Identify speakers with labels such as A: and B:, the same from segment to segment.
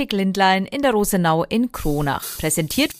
A: Optik-Lindlein in der Rosenau in Kronach. Präsentiert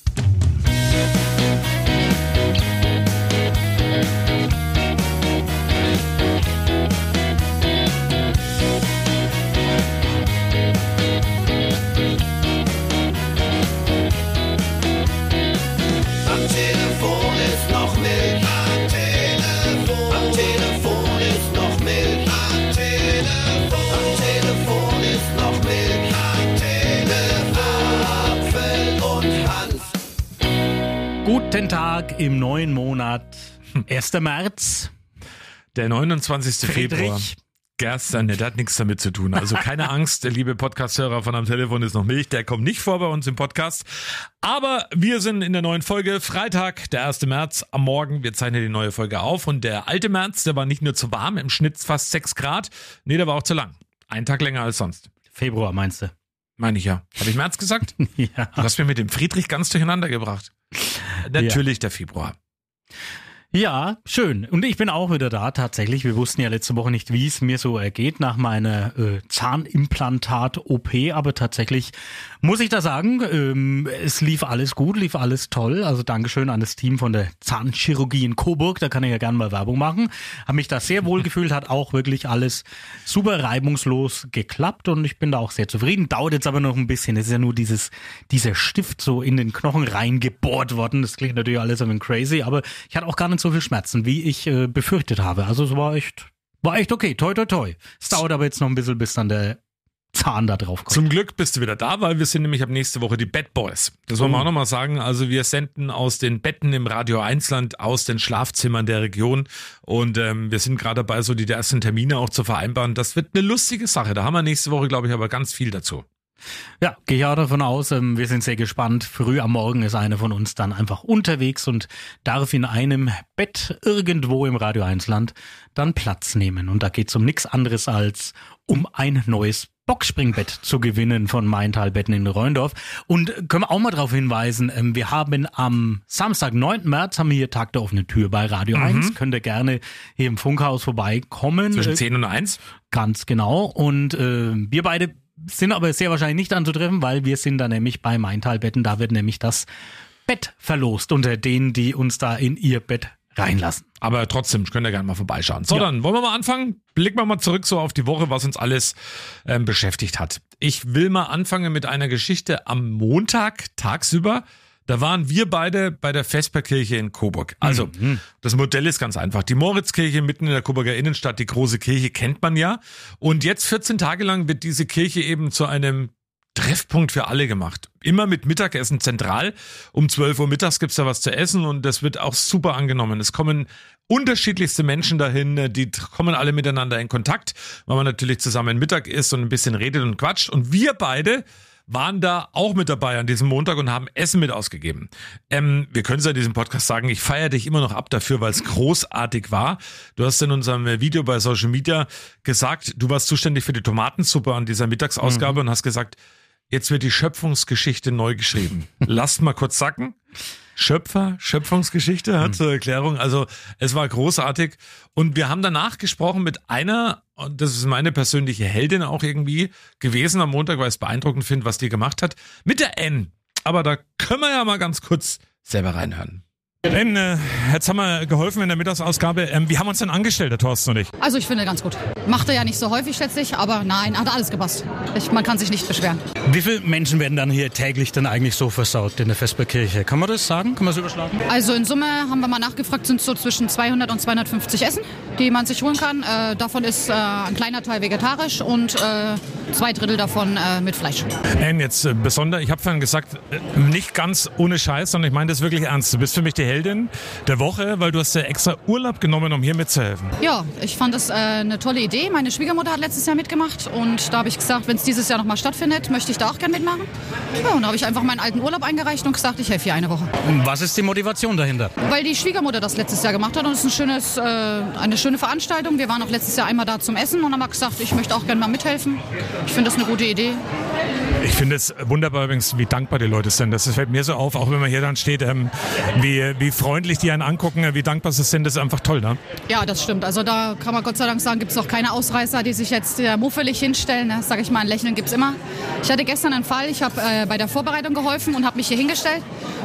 B: Tag im neuen Monat. 1. März.
C: Der 29. Februar.
B: Friedrich.
C: Gestern, der hat nichts damit zu tun. Also keine Angst, liebe Podcast-Hörer von am Telefon ist noch Milch, der kommt nicht vor bei uns im Podcast. Aber wir sind in der neuen Folge, Freitag, der 1. März am Morgen. Wir zeichnen die neue Folge auf und der alte März, der war nicht nur zu warm, im Schnitt fast 6 Grad. Nee, der war auch zu lang. Ein Tag länger als sonst.
B: Februar meinst du?
C: Meine ich ja. Habe ich März gesagt?
B: Ja.
C: Du hast mir mit dem Friedrich ganz durcheinander gebracht. Natürlich der Februar.
B: Ja, schön. Und ich bin auch wieder da tatsächlich. Wir wussten ja letzte Woche nicht, wie es mir so ergeht nach meiner äh, Zahnimplantat-OP, aber tatsächlich muss ich da sagen, ähm, es lief alles gut, lief alles toll. Also Dankeschön an das Team von der Zahnchirurgie in Coburg, da kann ich ja gerne mal Werbung machen. Habe mich da sehr wohl gefühlt, hat auch wirklich alles super reibungslos geklappt und ich bin da auch sehr zufrieden. Dauert jetzt aber noch ein bisschen. Es ist ja nur dieses, dieser Stift so in den Knochen reingebohrt worden. Das klingt natürlich alles ein bisschen crazy, aber ich hatte auch gar nicht so viel Schmerzen, wie ich äh, befürchtet habe. Also es war echt, war echt okay. Toi, toi, toi. Es dauert aber jetzt noch ein bisschen, bis dann der Zahn da drauf kommt.
C: Zum Glück bist du wieder da, weil wir sind nämlich ab nächste Woche die Bad Boys. Das wollen wir
B: Oh.
C: auch nochmal sagen. Also wir senden aus den Betten im Radio 1-Land, aus den Schlafzimmern der Region und ähm, wir sind gerade dabei, so die ersten Termine auch zu vereinbaren. Das wird eine lustige Sache. Da haben wir nächste Woche, glaube ich, aber ganz viel dazu.
B: Ja, gehe ich auch davon aus. Ähm, wir sind sehr gespannt. Früh am Morgen ist einer von uns dann einfach unterwegs und darf in einem Bett irgendwo im Radio 1 Land dann Platz nehmen. Und da geht es um nichts anderes als um ein neues Boxspringbett zu gewinnen von Maintalbetten in Reundorf. Und können wir auch mal darauf hinweisen, ähm, wir haben am Samstag, 9. März, haben wir hier Tag der offenen Tür bei Radio 1. Könnt ihr gerne hier im Funkhaus vorbeikommen.
C: Zwischen
B: Äh,
C: 10 und 1.
B: Ganz genau. Und äh, wir beide sind aber sehr wahrscheinlich nicht anzutreffen, weil wir sind da nämlich bei Maintalbetten. Da wird nämlich das Bett verlost unter denen, die uns da in ihr Bett reinlassen.
C: Aber trotzdem könnt ihr gerne mal vorbeischauen. So,
B: Ja.
C: dann wollen wir mal anfangen. Blicken wir mal zurück so auf die Woche, was uns alles ähm, beschäftigt hat. Ich will mal anfangen mit einer Geschichte am Montag tagsüber. Da waren wir beide bei der Vesperkirche in Coburg. Also, das Modell ist ganz einfach. Die Moritzkirche mitten in der Coburger Innenstadt, die große Kirche kennt man ja. Und jetzt 14 Tage lang wird diese Kirche eben zu einem Treffpunkt für alle gemacht. Immer mit Mittagessen zentral. Um 12 Uhr mittags gibt's da was zu essen und das wird auch super angenommen. Es kommen unterschiedlichste Menschen dahin, die t- kommen alle miteinander in Kontakt, weil man natürlich zusammen Mittag isst und ein bisschen redet und quatscht. Und wir beide waren da auch mit dabei an diesem Montag und haben Essen mit ausgegeben. Ähm, wir können es ja in diesem Podcast sagen, ich feiere dich immer noch ab dafür, weil es großartig war. Du hast in unserem Video bei Social Media gesagt, du warst zuständig für die Tomatensuppe an dieser Mittagsausgabe und hast gesagt, jetzt wird die Schöpfungsgeschichte neu geschrieben. Lasst mal kurz sacken. Schöpfer, Schöpfungsgeschichte hat zur Erklärung. Also es war großartig. Und wir haben danach gesprochen mit einer, und das ist meine persönliche Heldin auch irgendwie gewesen am Montag, weil ich es beeindruckend finde, was die gemacht hat, mit der N. Aber da können wir ja mal ganz kurz selber reinhören.
D: Denn, äh, jetzt haben wir geholfen in der Mittagsausgabe. Ähm, wie haben wir uns denn angestellt, der Thorsten und ich?
E: Also ich finde ganz gut. Macht er ja nicht so häufig, schätze ich, aber nein, hat alles gepasst. Ich, man kann sich nicht beschweren.
B: Wie viele Menschen werden dann hier täglich dann eigentlich so versorgt in der Vesperkirche? Kann man das sagen? Kann man es überschlagen?
E: Also in Summe haben wir mal nachgefragt, sind so zwischen 200 und 250 Essen, die man sich holen kann. Äh, davon ist äh, ein kleiner Teil vegetarisch und äh, zwei Drittel davon äh, mit Fleisch.
D: Ann, jetzt äh, besonders, ich habe vorhin gesagt, äh, nicht ganz ohne Scheiß, sondern ich meine das wirklich ernst. Du bist für mich die Heldin der Woche, weil du hast ja extra Urlaub genommen, um hier mitzuhelfen.
E: Ja, ich fand das äh, eine tolle Idee. Meine Schwiegermutter hat letztes Jahr mitgemacht und da habe ich gesagt, wenn es dieses Jahr nochmal stattfindet, möchte ich da auch gerne mitmachen. Ja, und da habe ich einfach meinen alten Urlaub eingereicht und gesagt, ich helfe hier eine Woche.
B: Und was ist die Motivation dahinter?
E: Weil die Schwiegermutter das letztes Jahr gemacht hat und es ist ein schönes, äh, eine schöne Veranstaltung. Wir waren auch letztes Jahr einmal da zum Essen und haben gesagt, ich möchte auch gerne mal mithelfen. Ich finde das eine gute Idee.
D: Ich finde es wunderbar übrigens, wie dankbar die Leute sind. Das fällt mir so auf, auch wenn man hier dann steht, ähm, wie, wie freundlich die einen angucken, wie dankbar sie sind. Das ist einfach toll, ne?
E: Ja, das stimmt. Also da kann man Gott sei Dank sagen, gibt es auch keine Ausreißer, die sich jetzt äh, muffelig hinstellen. Ne? Sag ich mal, ein Lächeln gibt es immer. Ich hatte gestern einen Fall, ich habe äh, bei der Vorbereitung geholfen und habe mich hier hingestellt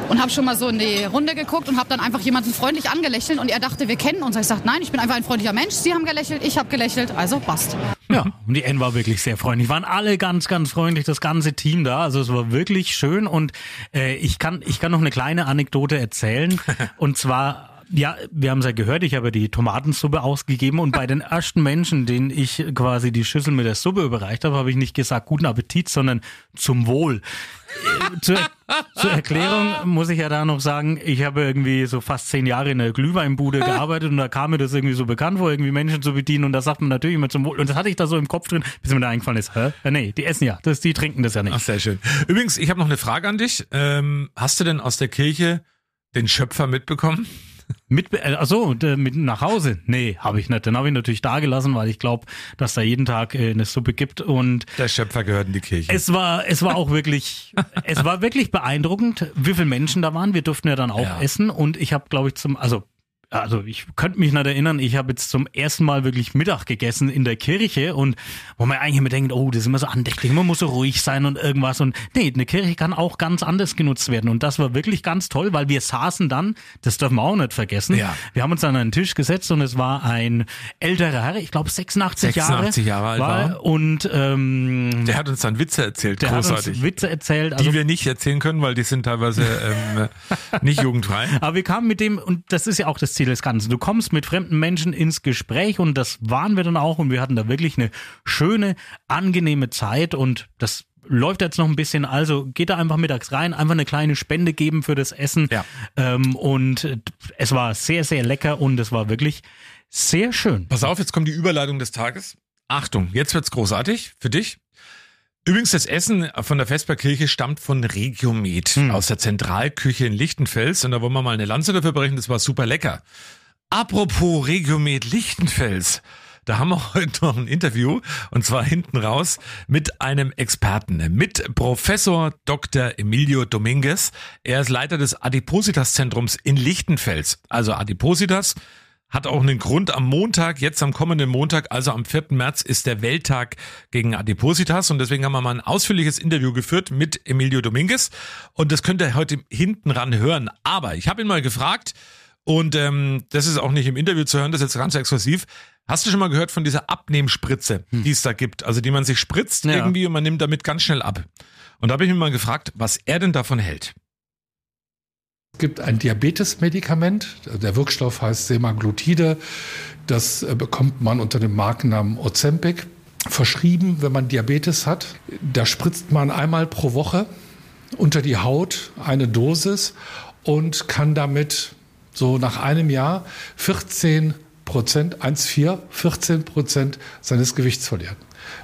E: und habe schon mal so in die Runde geguckt und habe dann einfach jemanden freundlich angelächelt und er dachte, wir kennen uns. Ich sagte, nein, ich bin einfach ein freundlicher Mensch. Sie haben gelächelt, ich habe gelächelt, also passt.
B: Ja, und die N war wirklich sehr freundlich. Waren alle ganz, ganz freundlich, das ganze Team da. Also es war wirklich schön. Und äh, ich kann, ich kann noch eine kleine Anekdote erzählen. Und zwar ja, wir haben es ja gehört, ich habe die Tomatensuppe ausgegeben und bei den ersten Menschen, denen ich quasi die Schüssel mit der Suppe überreicht habe, habe ich nicht gesagt guten Appetit, sondern zum Wohl. Äh, zur, zur Erklärung muss ich ja da noch sagen, ich habe irgendwie so fast zehn Jahre in der Glühweinbude gearbeitet und da kam mir das irgendwie so bekannt vor, irgendwie Menschen zu bedienen und da sagt man natürlich immer zum Wohl. Und das hatte ich da so im Kopf drin, bis mir da eingefallen ist, hä? Ja, nee, die essen ja, das, die trinken das ja nicht.
C: Ach, sehr schön. Übrigens, ich habe noch eine Frage an dich. Ähm, hast du denn aus der Kirche den Schöpfer mitbekommen?
B: Mit, äh, achso, mit nach Hause? Nee, habe ich nicht. Den habe ich natürlich da gelassen, weil ich glaube, dass da jeden Tag äh, eine Suppe gibt und
C: Der Schöpfer gehört in die Kirche.
B: es war, es war auch wirklich, es war wirklich beeindruckend, wie viele Menschen da waren. Wir durften ja dann auch
C: Ja.
B: essen und ich habe, glaube ich, zum, also also ich könnte mich nicht erinnern, ich habe jetzt zum ersten Mal wirklich Mittag gegessen in der Kirche und wo man eigentlich immer denkt, oh, das ist immer so andächtig, man muss so ruhig sein und irgendwas und nee, eine Kirche kann auch ganz anders genutzt werden und das war wirklich ganz toll, weil wir saßen dann, das dürfen wir auch nicht vergessen,
C: Ja.
B: wir haben uns an einen Tisch gesetzt und es war ein älterer Herr, ich glaube 86,
C: 86 Jahre alt war
B: und ähm,
C: der hat uns dann Witze erzählt,
B: der hat
C: großartig.
B: uns Witze erzählt, also
C: die wir nicht erzählen können, weil die sind teilweise ähm, nicht jugendfrei.
B: Aber wir kamen mit dem, und das ist ja auch das Ziel des Ganzen, du kommst mit fremden Menschen ins Gespräch und das waren wir dann auch und wir hatten da wirklich eine schöne, angenehme Zeit und das läuft jetzt noch ein bisschen, also geht da einfach mittags rein, einfach eine kleine Spende geben für das Essen
C: Ja.
B: ähm, und es war sehr, sehr lecker und es war wirklich sehr schön.
C: Pass auf, jetzt kommt die Überleitung des Tages. Achtung, jetzt wird's großartig für dich. Übrigens, das Essen von der Vesperkirche stammt von Regiomed aus der Zentralküche in Lichtenfels. Und da wollen wir mal eine Lanze dafür brechen, das war super lecker. Apropos Regiomed Lichtenfels. Da haben wir heute noch ein Interview und zwar hinten raus mit einem Experten, mit Professor Dr. Emilio Dominguez. Er ist Leiter des Adipositas-Zentrums in Lichtenfels. Also Adipositas hat auch einen Grund. Am Montag, jetzt am kommenden Montag, also am 4. März, ist der Welttag gegen Adipositas und deswegen haben wir mal ein ausführliches Interview geführt mit Emilio Dominguez und das könnt ihr heute hinten ran hören. Aber ich habe ihn mal gefragt und ähm, das ist auch nicht im Interview zu hören, das ist jetzt ganz exklusiv. Hast du schon mal gehört von dieser Abnehmspritze, die es da gibt? Also die man sich spritzt
B: Ja.
C: irgendwie und man nimmt damit ganz schnell ab. Und da habe ich ihn mal gefragt, was er denn davon hält.
F: Es gibt ein Diabetesmedikament, der Wirkstoff heißt Semaglutide. Das äh, bekommt man unter dem Markennamen Ozempic. Verschrieben, wenn man Diabetes hat. Da spritzt man einmal pro Woche unter die Haut eine Dosis und kann damit so nach einem Jahr 14 Prozent, 1,4, 14 Prozent seines Gewichts verlieren.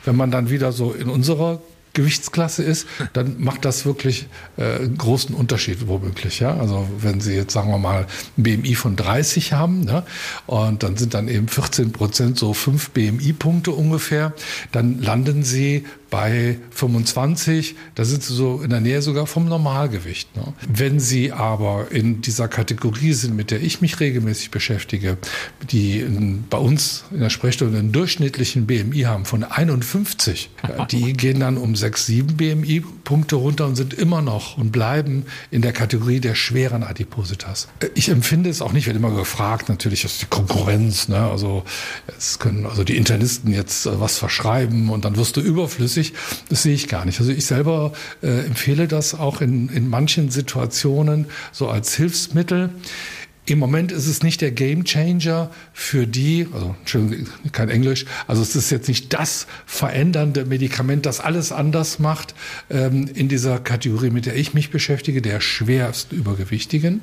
F: Wenn man dann wieder so in unserer Gewichtsklasse ist, dann macht das wirklich äh, großen Unterschied womöglich. Ja? Also wenn Sie jetzt sagen wir mal ein BMI von 30 haben ne? und dann sind dann eben 14 Prozent so fünf BMI-Punkte ungefähr, dann landen Sie bei 25, da sind Sie so in der Nähe sogar vom Normalgewicht. Ne? Wenn Sie aber in dieser Kategorie sind, mit der ich mich regelmäßig beschäftige, die in, bei uns in der Sprechstunde einen durchschnittlichen BMI haben von 51, ja, die gehen dann um 6, 7 BMI-Punkte runter und sind immer noch und bleiben in der Kategorie der schweren Adipositas. Ich empfinde es auch nicht, wird immer gefragt, natürlich ist die Konkurrenz, ne? also es können also die Internisten jetzt äh, was verschreiben und dann wirst du überflüssig. Das sehe ich gar nicht. Also ich selber äh, empfehle das auch in, in manchen Situationen so als Hilfsmittel. Im Moment ist es nicht der Game Changer für die, also Entschuldigung, kein Englisch, also es ist jetzt nicht das verändernde Medikament, das alles anders macht ähm, in dieser Kategorie, mit der ich mich beschäftige, der schwerst Übergewichtigen.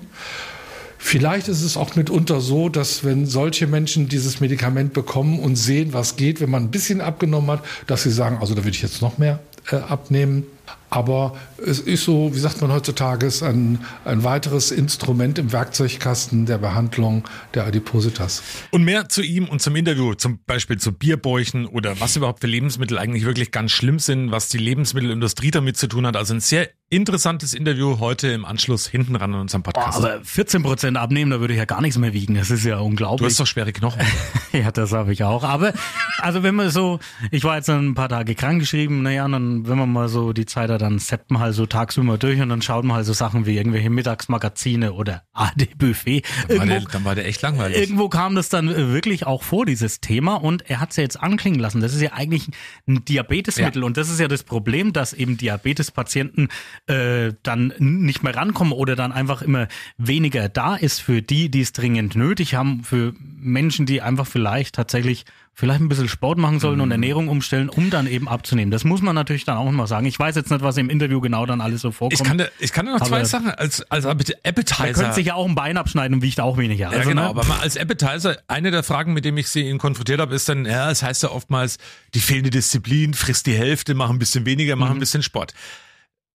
F: Vielleicht ist es auch mitunter so, dass wenn solche Menschen dieses Medikament bekommen und sehen, was geht, wenn man ein bisschen abgenommen hat, dass sie sagen, also da würde ich jetzt noch mehr äh, abnehmen. Aber es ist so, wie sagt man heutzutage, es ist ein, ein weiteres Instrument im Werkzeugkasten der Behandlung der Adipositas.
C: Und mehr zu ihm und zum Interview, zum Beispiel zu Bierbäuchen oder was überhaupt für Lebensmittel eigentlich wirklich ganz schlimm sind, was die Lebensmittelindustrie damit zu tun hat. Also ein sehr interessantes Interview heute im Anschluss hinten ran an unserem Podcast.
B: Aber 14 Prozent abnehmen, da würde ich ja gar nichts mehr wiegen. Das ist ja
C: du
B: unglaublich.
C: hast doch schwere Knochen.
B: ja, das habe ich auch. Aber also wenn man so, ich war jetzt ein paar Tage krankgeschrieben, naja, und dann wenn man mal so die Zeit hat, dann seppt man halt so tagsüber durch und dann schaut man halt so Sachen wie irgendwelche Mittagsmagazine oder AD-Buffet.
C: Dann war, der, dann war der echt langweilig.
B: irgendwo kam das dann äh, wirklich auch vor, dieses Thema, und er hat es ja jetzt anklingen lassen. Das ist ja eigentlich ein Diabetesmittel
C: Ja.
B: und das ist ja das Problem, dass eben Diabetespatienten äh, dann nicht mehr rankommen oder dann einfach immer weniger da ist für die, die es dringend nötig haben, für Menschen, die einfach vielleicht tatsächlich vielleicht ein bisschen Sport machen sollen
C: Mhm.
B: und Ernährung umstellen, um dann eben abzunehmen. Das muss man natürlich dann auch mal sagen. Ich weiß jetzt nicht, was im Interview genau dann alles so vorkommt.
C: Ich kann, dir, ich kann dir noch zwei Sachen als, als Appetizer.
B: er könnte sich ja auch ein Bein abschneiden und wiegt auch weniger.
C: Ja,
B: Also,
C: genau,
B: ne?
C: aber mal als Appetizer, eine der Fragen, mit dem ich sie ihn konfrontiert habe, ist dann, ja, es heißt ja oftmals, die fehlende Disziplin, frisst die Hälfte, mach ein bisschen weniger, mach ein bisschen Sport.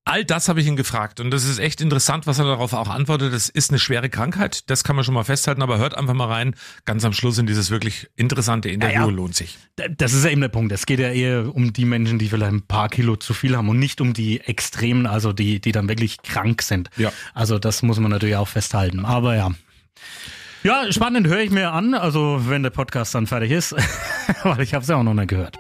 C: All das habe ich ihn gefragt und das ist echt interessant, was er darauf auch antwortet. Das ist eine schwere Krankheit, das kann man schon mal festhalten, aber hört einfach mal rein. Ganz am Schluss in dieses wirklich interessante Interview
B: Ja, ja.
C: lohnt sich.
B: Das ist ja eben der Punkt. Es geht ja eher um die Menschen, die vielleicht ein paar Kilo zu viel haben und nicht um die Extremen, also die, die dann wirklich krank sind.
C: Ja.
B: Also das muss man natürlich auch festhalten. Aber ja. Ja, spannend höre ich mir an, also wenn der Podcast dann fertig ist, weil ich habe es ja auch noch nicht gehört.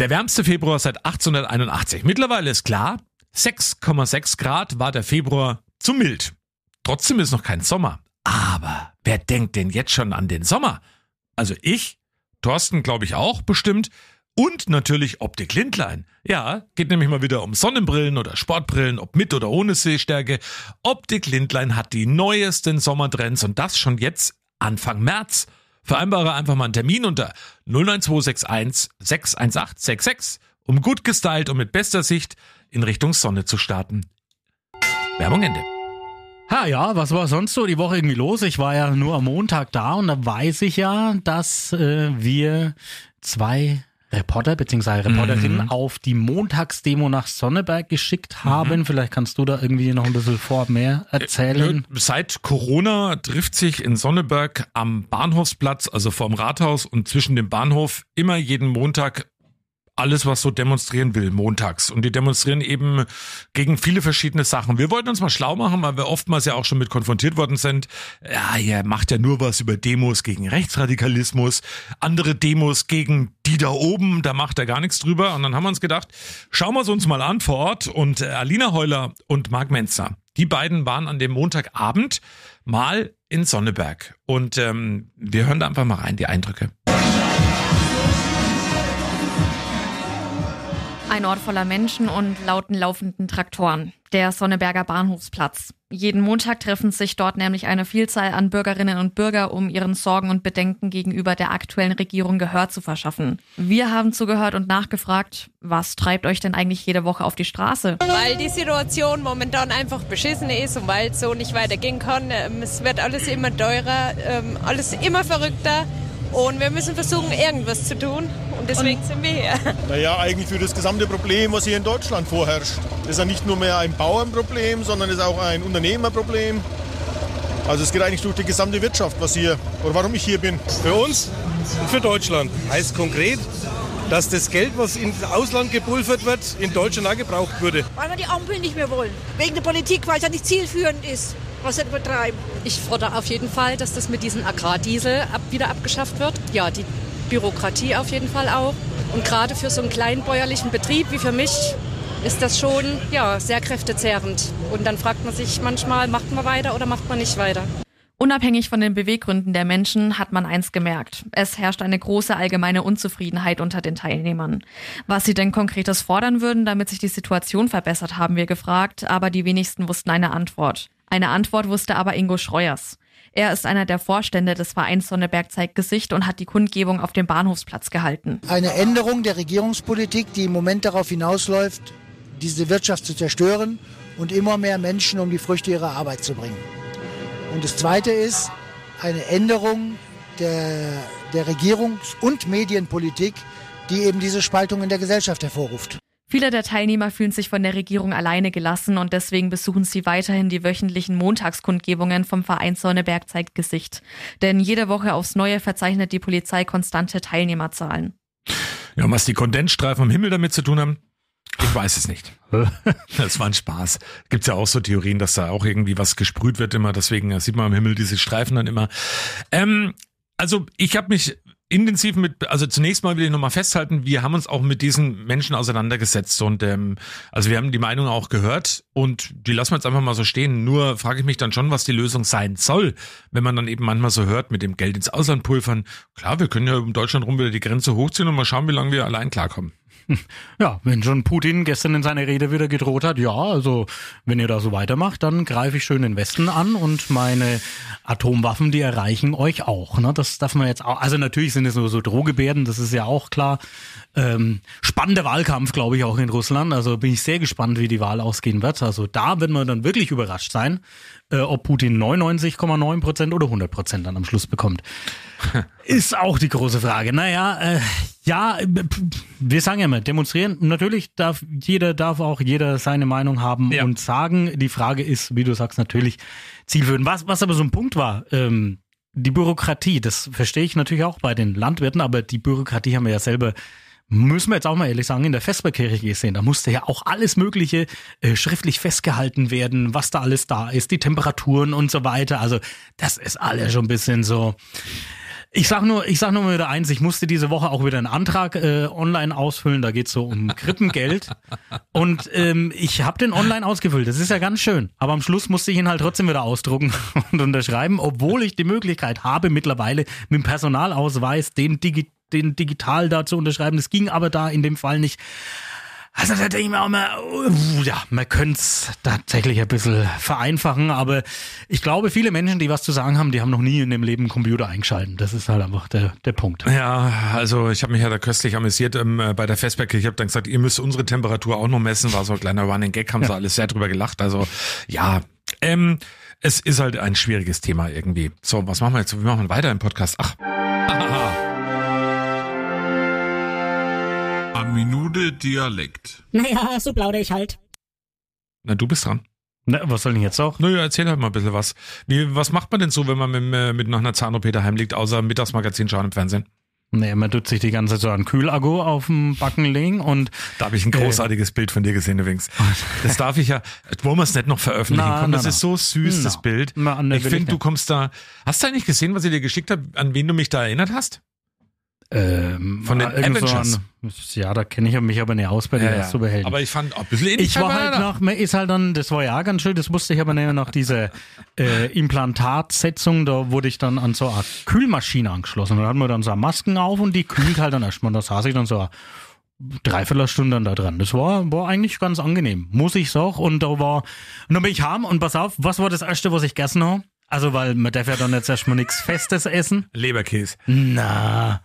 C: Der wärmste Februar seit 1881. Mittlerweile ist klar, 6,6 Grad war der Februar zu mild. Trotzdem ist noch kein Sommer. Aber wer denkt denn jetzt schon an den Sommer? Also ich, Thorsten glaube ich auch bestimmt und natürlich Optik Lindlein. Ja, geht nämlich mal wieder um Sonnenbrillen oder Sportbrillen, ob mit oder ohne Sehstärke. Optik Lindlein hat die neuesten Sommertrends und das schon jetzt Anfang März. Vereinbare einfach mal einen Termin unter 09261 618 66, um gut gestylt und mit bester Sicht in Richtung Sonne zu starten. Werbung Ende.
B: Ha ja, was war sonst so die Woche irgendwie los? Ich war ja nur am Montag da und da weiß ich ja, dass äh, wir zwei Reporter bzw. Reporterinnen auf die Montagsdemo nach Sonneberg geschickt haben. Vielleicht kannst du da irgendwie noch ein bisschen vorab mehr erzählen.
C: Seit Corona trifft sich in Sonneberg am Bahnhofsplatz, also vorm Rathaus und zwischen dem Bahnhof, immer jeden Montag alles, was so demonstrieren will, montags. Und die demonstrieren eben gegen viele verschiedene Sachen. Wir wollten uns mal schlau machen, weil wir oftmals ja auch schon mit konfrontiert worden sind. Ja, ihr macht ja nur was über Demos gegen Rechtsradikalismus, andere Demos gegen die da oben, da macht er gar nichts drüber. Und dann haben wir uns gedacht, schauen wir es uns mal an vor Ort. Und äh, Alina Heuler und Marc Menzer, die beiden waren an dem Montagabend mal in Sonneberg. Und ähm, wir hören da einfach mal rein, die Eindrücke.
G: Ein Ort voller Menschen und lauten laufenden Traktoren. Der Sonneberger Bahnhofsplatz. Jeden Montag treffen sich dort nämlich eine Vielzahl an Bürgerinnen und Bürger, um ihren Sorgen und Bedenken gegenüber der aktuellen Regierung Gehör zu verschaffen. Wir haben zugehört und nachgefragt, was treibt euch denn eigentlich jede Woche auf die Straße?
H: Weil die Situation momentan einfach beschissen ist und weil es so nicht weitergehen kann. Ähm, Es wird alles immer teurer, ähm, alles immer verrückter und wir müssen versuchen, irgendwas zu tun und deswegen sind wir hier.
I: Naja, eigentlich für das gesamte Problem, was hier in Deutschland vorherrscht. Das ist ja nicht nur mehr ein Bauernproblem, sondern ist auch ein Unternehmerproblem. Also es geht eigentlich durch die gesamte Wirtschaft, was hier, oder warum ich hier bin.
J: Für uns und für Deutschland. Heißt konkret, dass das Geld, was ins Ausland gepulvert wird, in Deutschland auch gebraucht würde.
K: Weil wir die Ampel nicht mehr wollen. Wegen der Politik, weil es ja nicht zielführend ist, was betreiben.
L: Ich fordere auf jeden Fall, dass das mit diesem Agrardiesel ab, wieder abgeschafft wird. Ja, die Bürokratie auf jeden Fall auch. Und gerade für so einen kleinen bäuerlichen Betrieb wie für mich ist das schon ja, sehr kräftezehrend. Und dann fragt man sich manchmal, macht man weiter oder macht man nicht weiter.
G: Unabhängig von den Beweggründen der Menschen hat man eins gemerkt. Es herrscht eine große allgemeine Unzufriedenheit unter den Teilnehmern. Was sie denn konkretes fordern würden, damit sich die Situation verbessert, haben wir gefragt, aber die wenigsten wussten eine Antwort. Eine Antwort wusste aber Ingo Schreuers. Er ist einer der Vorstände des Vereins Sonneberg zeigt Gesicht und hat die Kundgebung auf dem Bahnhofsplatz gehalten.
M: Eine Änderung der Regierungspolitik, die im Moment darauf hinausläuft, diese Wirtschaft zu zerstören und immer mehr Menschen um die Früchte ihrer Arbeit zu bringen. Und das Zweite ist eine Änderung der, der Regierungs- und Medienpolitik, die eben diese Spaltung in der Gesellschaft hervorruft.
G: Viele der Teilnehmer fühlen sich von der Regierung alleine gelassen und deswegen besuchen sie weiterhin die wöchentlichen Montagskundgebungen vom Verein Sonneberg zeigt Gesicht. Denn jede Woche aufs Neue verzeichnet die Polizei konstante Teilnehmerzahlen.
C: Ja, und was die Kondensstreifen am Himmel damit zu tun haben, ich weiß es nicht. Das war ein Spaß. Gibt's ja auch so Theorien, dass da auch irgendwie was gesprüht wird immer, deswegen sieht man am Himmel diese Streifen dann immer. Ähm, also ich habe mich intensiv mit, also zunächst mal will ich nochmal festhalten, wir haben uns auch mit diesen Menschen auseinandergesetzt und ähm, also wir haben die Meinung auch gehört und die lassen wir jetzt einfach mal so stehen. Nur frage ich mich dann schon, was die Lösung sein soll, wenn man dann eben manchmal so hört mit dem Geld ins Ausland pulvern. Klar, wir können ja um Deutschland rum wieder die Grenze hochziehen und mal schauen, wie lange wir allein klarkommen.
B: Ja, wenn schon Putin gestern in seiner Rede wieder gedroht hat, ja, also wenn ihr da so weitermacht, dann greife ich schön den Westen an und meine Atomwaffen, die erreichen euch auch. Ne? Das darf man jetzt auch. Also natürlich sind es nur so Drohgebärden, das ist ja auch klar. Ähm, spannender Wahlkampf, glaube ich, auch in Russland. Also bin ich sehr gespannt, wie die Wahl ausgehen wird. Also da wird man dann wirklich überrascht sein, äh, ob Putin 99,9 Prozent oder 100 Prozent dann am Schluss bekommt. Ist auch die große Frage. Naja, äh, ja, äh, wir sagen ja immer, demonstrieren. Natürlich darf jeder, darf auch jeder seine Meinung haben
C: Ja.
B: und sagen. Die Frage ist, wie du sagst, natürlich zielführend. Was, was aber so ein Punkt war, ähm, die Bürokratie, das verstehe ich natürlich auch bei den Landwirten, aber die Bürokratie haben wir ja selber müssen wir jetzt auch mal ehrlich sagen, in der Vesperkirche gesehen, da musste ja auch alles Mögliche äh, schriftlich festgehalten werden, was da alles da ist, die Temperaturen und so weiter. Also das ist alles schon ein bisschen so. Ich sag nur, ich sag nur wieder eins, ich musste diese Woche auch wieder einen Antrag äh, online ausfüllen, da geht's so um Krippengeld. Und ähm, ich habe den online ausgefüllt, das ist ja ganz schön. Aber am Schluss musste ich ihn halt trotzdem wieder ausdrucken und unterschreiben, obwohl ich die Möglichkeit habe, mittlerweile mit dem Personalausweis den, Digi den digital da zu unterschreiben. Das ging aber da in dem Fall nicht. Also da denke ich mir auch mal, uh, ja, man könnte es tatsächlich ein bisschen vereinfachen, aber ich glaube, viele Menschen, die was zu sagen haben, die haben noch nie in dem Leben einen Computer eingeschalten. Das ist halt einfach der, der Punkt.
C: Ja, also ich habe mich ja da köstlich amüsiert ähm, äh, bei der Festberg. Ich habe dann gesagt, ihr müsst unsere Temperatur auch noch messen. War so ein kleiner Running Gag, haben sie alles sehr drüber gelacht. Also ja, ähm, es ist halt ein schwieriges Thema irgendwie. So, was machen wir jetzt? Wir machen weiter im Podcast. Ach,
N: Eine Minute Dialekt.
O: Naja, so plaudere ich halt.
C: na du bist dran.
B: Na, was soll denn jetzt auch?
C: Naja, erzähl halt mal ein bisschen was. Wie, was macht man denn so, wenn man mit, äh, mit nach einer Zahn-OP daheim liegt, außer Mittagsmagazin schauen im Fernsehen?
B: Nee, man tut sich die ganze Zeit so einen Kühlakku auf dem Backen legen und.
C: Da habe ich ein großartiges Bild von dir gesehen übrigens. Das darf ich ja, wollen wir es nicht noch veröffentlichen?
B: Na,
C: Komm,
B: na,
C: das
B: na.
C: ist so süß, das. Bild.
B: Na, ne,
C: ich finde, du kommst da. Hast du eigentlich gesehen, was ich dir geschickt habe, an wen du mich da erinnert hast?
B: Ähm,
C: Von den
B: so
C: Avengers.
B: ein- ja, da kenne ich mich aber nicht aus bei den
C: Ja, ja.
B: Superhelden.
C: Aber ich fand auch ein bisschen ähnlich
B: Ich war halt nach, ist halt dann, das war ja auch ganz schön, das wusste ich aber nicht, nach dieser äh, Implantatsetzung, da wurde ich dann an so eine Kühlmaschine angeschlossen. Da hatten wir dann so Masken auf und die kühlt halt dann erstmal. Da saß ich dann so eine Dreiviertelstunde dann da dran. Das war, war eigentlich ganz angenehm, muss ich sagen. Und da war, und dann bin ich heim und pass auf, was war das erste, was ich gegessen habe? Also, weil man darf ja dann jetzt erstmal nichts Festes essen.
C: Leberkäse.
B: Na,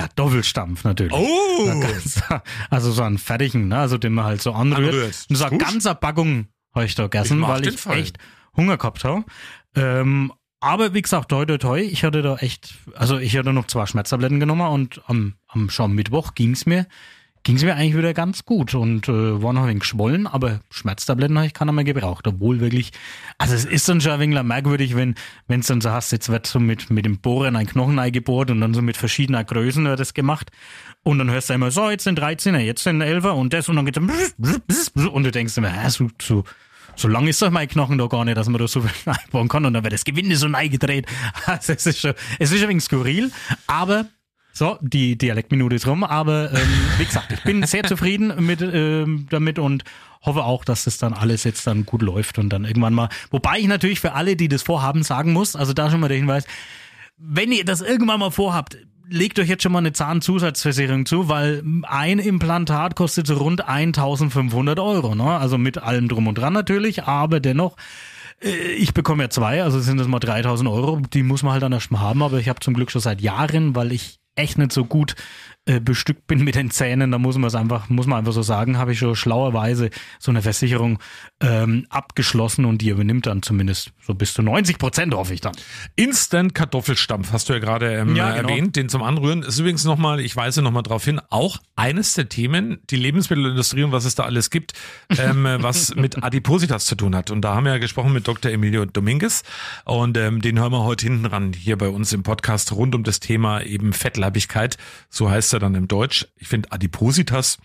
B: Kartoffelstampf natürlich.
C: Oh!
B: Ganz- Also so einen fertigen, ne? also den man halt so anrührt.
C: Anrührt.
B: Und so eine ganze Packung habe ich da gegessen,
C: Ich
B: weil ich
C: Fall.
B: echt Hunger gehabt habe. Ähm, aber wie gesagt, toi toi toi, ich hatte da echt, also ich hatte noch zwei Schmerztabletten genommen und am, am schon Mittwoch ging's mir, ging's mir eigentlich wieder ganz gut und äh, war noch ein wenig geschwollen, aber Schmerztabletten habe ich keiner mehr gebraucht, obwohl wirklich, also es ist dann schon ein wenig merkwürdig, wenn wenn dann so hast, jetzt wird so mit mit dem Bohren ein Knochen eingebohrt und dann so mit verschiedener Größen wird das gemacht und dann hörst du immer so, jetzt sind 13er, jetzt sind 11er und das und dann geht's dann und du denkst immer, so, so so lang ist doch mein Knochen da gar nicht, dass man da so viel einbauen kann und dann wird das Gewinde so gedreht. Also es ist schon, es ist ein wenig skurril, aber so, die Dialektminute ist rum, aber ähm, wie gesagt, ich bin sehr zufrieden mit ähm, damit und hoffe auch, dass das dann alles jetzt dann gut läuft und dann irgendwann mal, wobei ich natürlich für alle, die das vorhaben, sagen muss, also da schon mal der Hinweis, wenn ihr das irgendwann mal vorhabt, legt euch jetzt schon mal eine Zahnzusatzversicherung zu, weil ein Implantat kostet so rund 1500 Euro, ne? Also mit allem drum und dran natürlich, aber dennoch, äh, ich bekomme ja zwei, also sind das mal 3000 Euro, die muss man halt dann erstmal haben, aber ich habe zum Glück schon seit Jahren, weil ich echt nicht so gut äh, bestückt bin mit den Zähnen, da muss man es einfach, muss man einfach so sagen, habe ich schon schlauerweise so eine Versicherung ähm, abgeschlossen und die übernimmt dann zumindest so bis zu 90 Prozent, hoffe ich dann.
C: Instant Kartoffelstampf hast du ja gerade ähm,
B: Ja, genau.
C: erwähnt, den zum Anrühren. Ist übrigens nochmal, ich weise nochmal darauf hin, auch eines der Themen, die Lebensmittelindustrie und was es da alles gibt, ähm, was mit Adipositas zu tun hat. Und da haben wir ja gesprochen mit Dr. Emilio Dominguez und ähm, den hören wir heute hinten ran, hier bei uns im Podcast rund um das Thema eben Fettleibigkeit. So heißt er dann im Deutsch. Ich finde Adipositas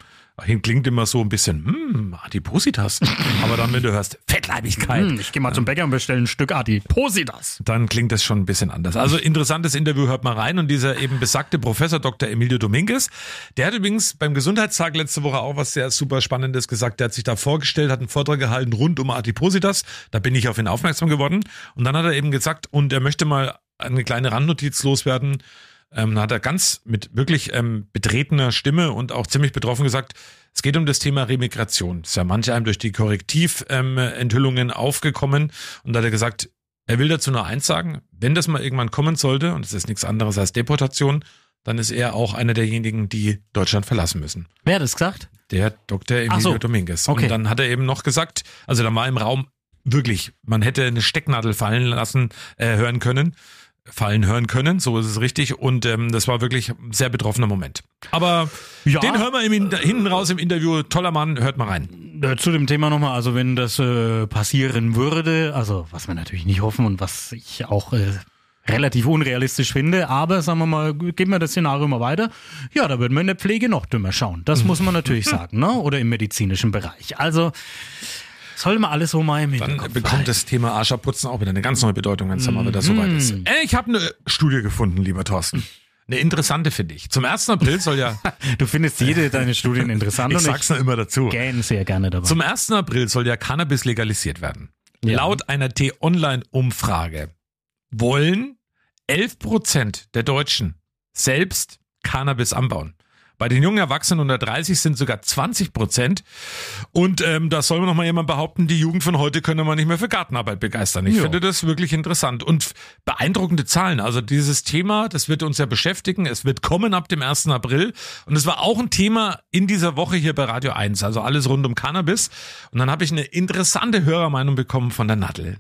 C: klingt immer so ein bisschen, hm, Adipositas. Aber dann, wenn du hörst, Fettleibigkeit.
B: Hm, ich gehe mal zum Bäcker und bestelle ein Stück Adipositas.
C: Dann klingt das schon ein bisschen anders. Also interessantes Interview, hört mal rein. Und dieser eben besagte Professor Dr. Emilio Dominguez, der hat übrigens beim Gesundheitstag letzte Woche auch was sehr super Spannendes gesagt. Der hat sich da vorgestellt, hat einen Vortrag gehalten rund um Adipositas. Da bin ich auf ihn aufmerksam geworden. Und dann hat er eben gesagt, und er möchte mal eine kleine Randnotiz loswerden. Ähm, hat er ganz mit wirklich ähm, betretener Stimme und auch ziemlich betroffen gesagt, es geht um das Thema Remigration. Das ist ja manche einem durch die Korrektiventhüllungen aufgekommen. Und da hat er gesagt, er will dazu nur eins sagen, wenn das mal irgendwann kommen sollte, und es ist nichts anderes als Deportation, dann ist er auch einer derjenigen, die Deutschland verlassen müssen.
B: Wer hat das gesagt?
C: Der Dr. Emilio
B: so.
C: Dominguez.
B: Okay.
C: Und dann hat er eben noch gesagt, also da war im Raum wirklich, man hätte eine Stecknadel fallen lassen, äh, hören können, fallen hören können, so ist es richtig. Und ähm, das war wirklich ein sehr betroffener Moment. Aber
B: Ja.
C: den hören wir im, In- hinten raus im Interview. Toller Mann, hört mal rein.
B: Äh, Zu dem Thema nochmal, also wenn das äh, passieren würde, also was wir natürlich nicht hoffen und was ich auch äh, relativ unrealistisch finde, aber sagen wir mal, geben wir das Szenario mal weiter, ja, da würden wir in der Pflege noch dümmer schauen. Das muss man natürlich sagen, ne? Oder im medizinischen Bereich. Also soll man alles so mal im
C: Dann bekommt das Thema Arscherputzen auch wieder eine ganz neue Bedeutung, wenn es dann mal wieder soweit ist.
B: Mhm.
C: Äh, ich habe eine Studie gefunden, lieber Thorsten. Eine interessante finde ich. Zum 1. April soll ja,
B: Du findest jede deine Studien interessant
C: ich sag's nur immer dazu.
B: gähn sehr gerne dabei.
C: Zum 1. April soll ja Cannabis legalisiert werden. Laut einer T-Online-Umfrage wollen 11 Prozent der Deutschen selbst Cannabis anbauen. Bei den jungen Erwachsenen unter 30 sind sogar 20 Prozent. Und ähm, da soll man noch mal jemand behaupten, die Jugend von heute könne man nicht mehr für Gartenarbeit begeistern. Ich
B: Ja.
C: finde das wirklich interessant und beeindruckende Zahlen. Also dieses Thema, das wird uns ja beschäftigen. Es wird kommen ab dem 1. April. Und es war auch ein Thema in dieser Woche hier bei Radio 1. Also alles rund um Cannabis. Und dann habe ich eine interessante Hörermeinung bekommen von der Nadel.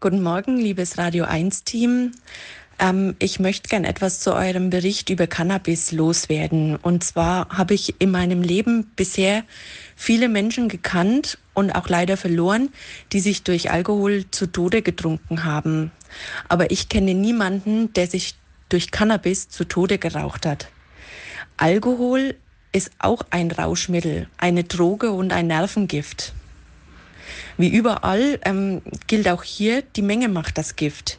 O: Guten Morgen, liebes Radio 1 Team. Ähm, ich möchte gern etwas zu eurem Bericht über Cannabis loswerden. Und zwar habe ich in meinem Leben bisher viele Menschen gekannt und auch leider verloren, die sich durch Alkohol zu Tode getrunken haben. Aber ich kenne niemanden, der sich durch Cannabis zu Tode geraucht hat. Alkohol ist auch ein Rauschmittel, eine Droge und ein Nervengift. Wie überall ähm, gilt auch hier, die Menge macht das Gift.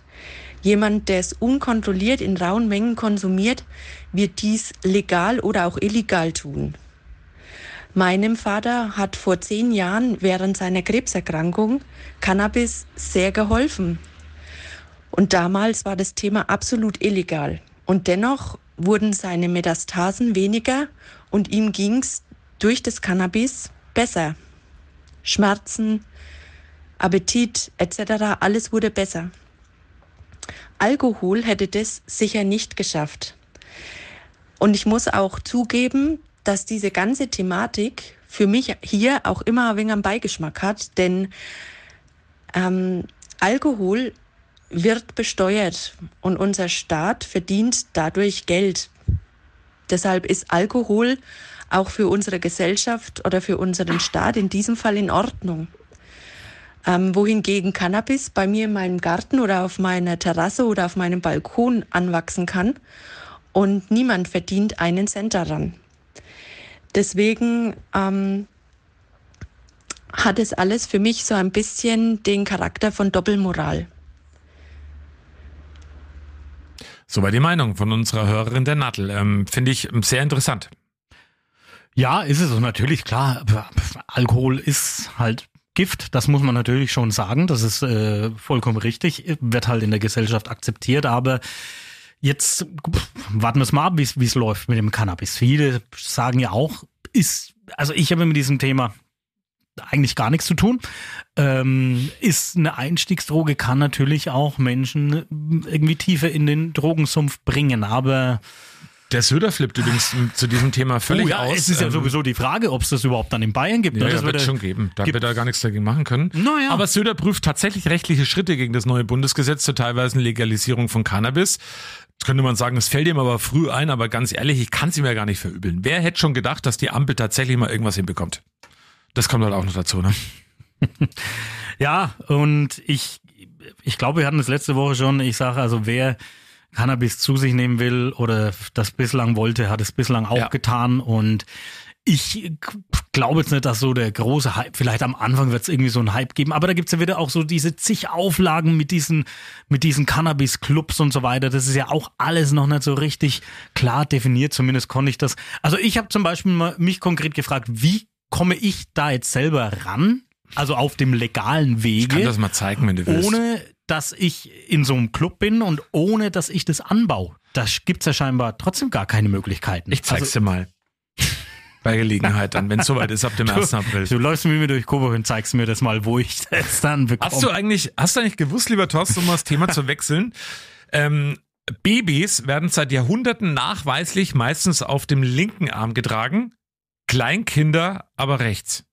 O: Jemand, der es unkontrolliert in rauen Mengen konsumiert, wird dies legal oder auch illegal tun. Meinem Vater hat vor zehn Jahren während seiner Krebserkrankung Cannabis sehr geholfen. Und damals war das Thema absolut illegal. Und dennoch wurden seine Metastasen weniger und ihm ging's durch das Cannabis besser. Schmerzen, Appetit etc., alles wurde besser. Alkohol hätte das sicher nicht geschafft. Und ich muss auch zugeben, dass diese ganze Thematik für mich hier auch immer ein wenig einen Beigeschmack hat, denn ähm, Alkohol wird besteuert und unser Staat verdient dadurch Geld. Deshalb ist Alkohol auch für unsere Gesellschaft oder für unseren Staat in diesem Fall in Ordnung. Ähm, wohingegen Cannabis bei mir in meinem Garten oder auf meiner Terrasse oder auf meinem Balkon anwachsen kann und niemand verdient einen Cent daran. Deswegen ähm, hat es alles für mich so ein bisschen den Charakter von Doppelmoral.
C: Soweit die Meinung von unserer Hörerin der Nadel. Ähm, Finde ich sehr interessant.
B: Ja, ist es und natürlich klar. Alkohol ist halt Gift, das muss man natürlich schon sagen. Das ist äh, vollkommen richtig, wird halt in der Gesellschaft akzeptiert, aber jetzt pff, warten wir es mal ab, wie es läuft mit dem Cannabis. Viele sagen ja auch, ist, also ich habe mit diesem Thema eigentlich gar nichts zu tun. Ähm, ist eine Einstiegsdroge, kann natürlich auch Menschen irgendwie tiefer in den Drogensumpf bringen, aber
C: Der Söder flippt übrigens zu diesem Thema völlig
B: oh ja,
C: aus.
B: Es ist ja
C: Ähm,
B: sowieso die Frage, ob es das überhaupt dann in Bayern gibt.
C: Ja,
B: ne?
C: ja,
B: das
C: wird
B: er-
C: schon geben. Da
B: gibt-
C: wird er gar nichts dagegen machen können.
B: Naja.
C: Aber Söder prüft tatsächlich rechtliche Schritte gegen das neue Bundesgesetz zur teilweisen Legalisierung von Cannabis. Jetzt könnte man sagen, es fällt ihm aber früh ein, aber ganz ehrlich, ich kann es ihm ja gar nicht verübeln. Wer hätte schon gedacht, dass die Ampel tatsächlich mal irgendwas hinbekommt? Das kommt halt auch noch dazu, ne?
B: Ja, und ich, ich glaube, wir hatten es letzte Woche schon. Ich sage also, wer Cannabis zu sich nehmen will oder das bislang wollte, hat es bislang auch
C: Ja.
B: getan. Und ich glaube jetzt nicht, dass so der große Hype, vielleicht am Anfang wird es irgendwie so einen Hype geben, aber da gibt's ja wieder auch so diese zig Auflagen mit diesen, mit diesen Cannabis-Clubs und so weiter. Das ist ja auch alles noch nicht so richtig klar definiert, zumindest konnte ich das. Also ich habe zum Beispiel mal mich konkret gefragt, wie komme ich da jetzt selber ran? Also auf dem legalen Wege.
C: Ich kann das mal zeigen, wenn du willst.
B: Ohne, dass ich in so einem Club bin und ohne, dass ich das anbaue. Da gibt's ja scheinbar trotzdem gar keine Möglichkeiten.
C: Ich zeig's
B: Also-
C: dir mal. Bei Gelegenheit dann, wenn es soweit ist, ab dem 1. April.
B: Du läufst mit mir durch Coburg und zeigst mir das mal, wo ich das dann bekomme.
C: Hast du eigentlich, hast du eigentlich gewusst, lieber Thorsten, um das Thema zu wechseln? Ähm, Babys werden seit Jahrhunderten nachweislich meistens auf dem linken Arm getragen, Kleinkinder aber rechts.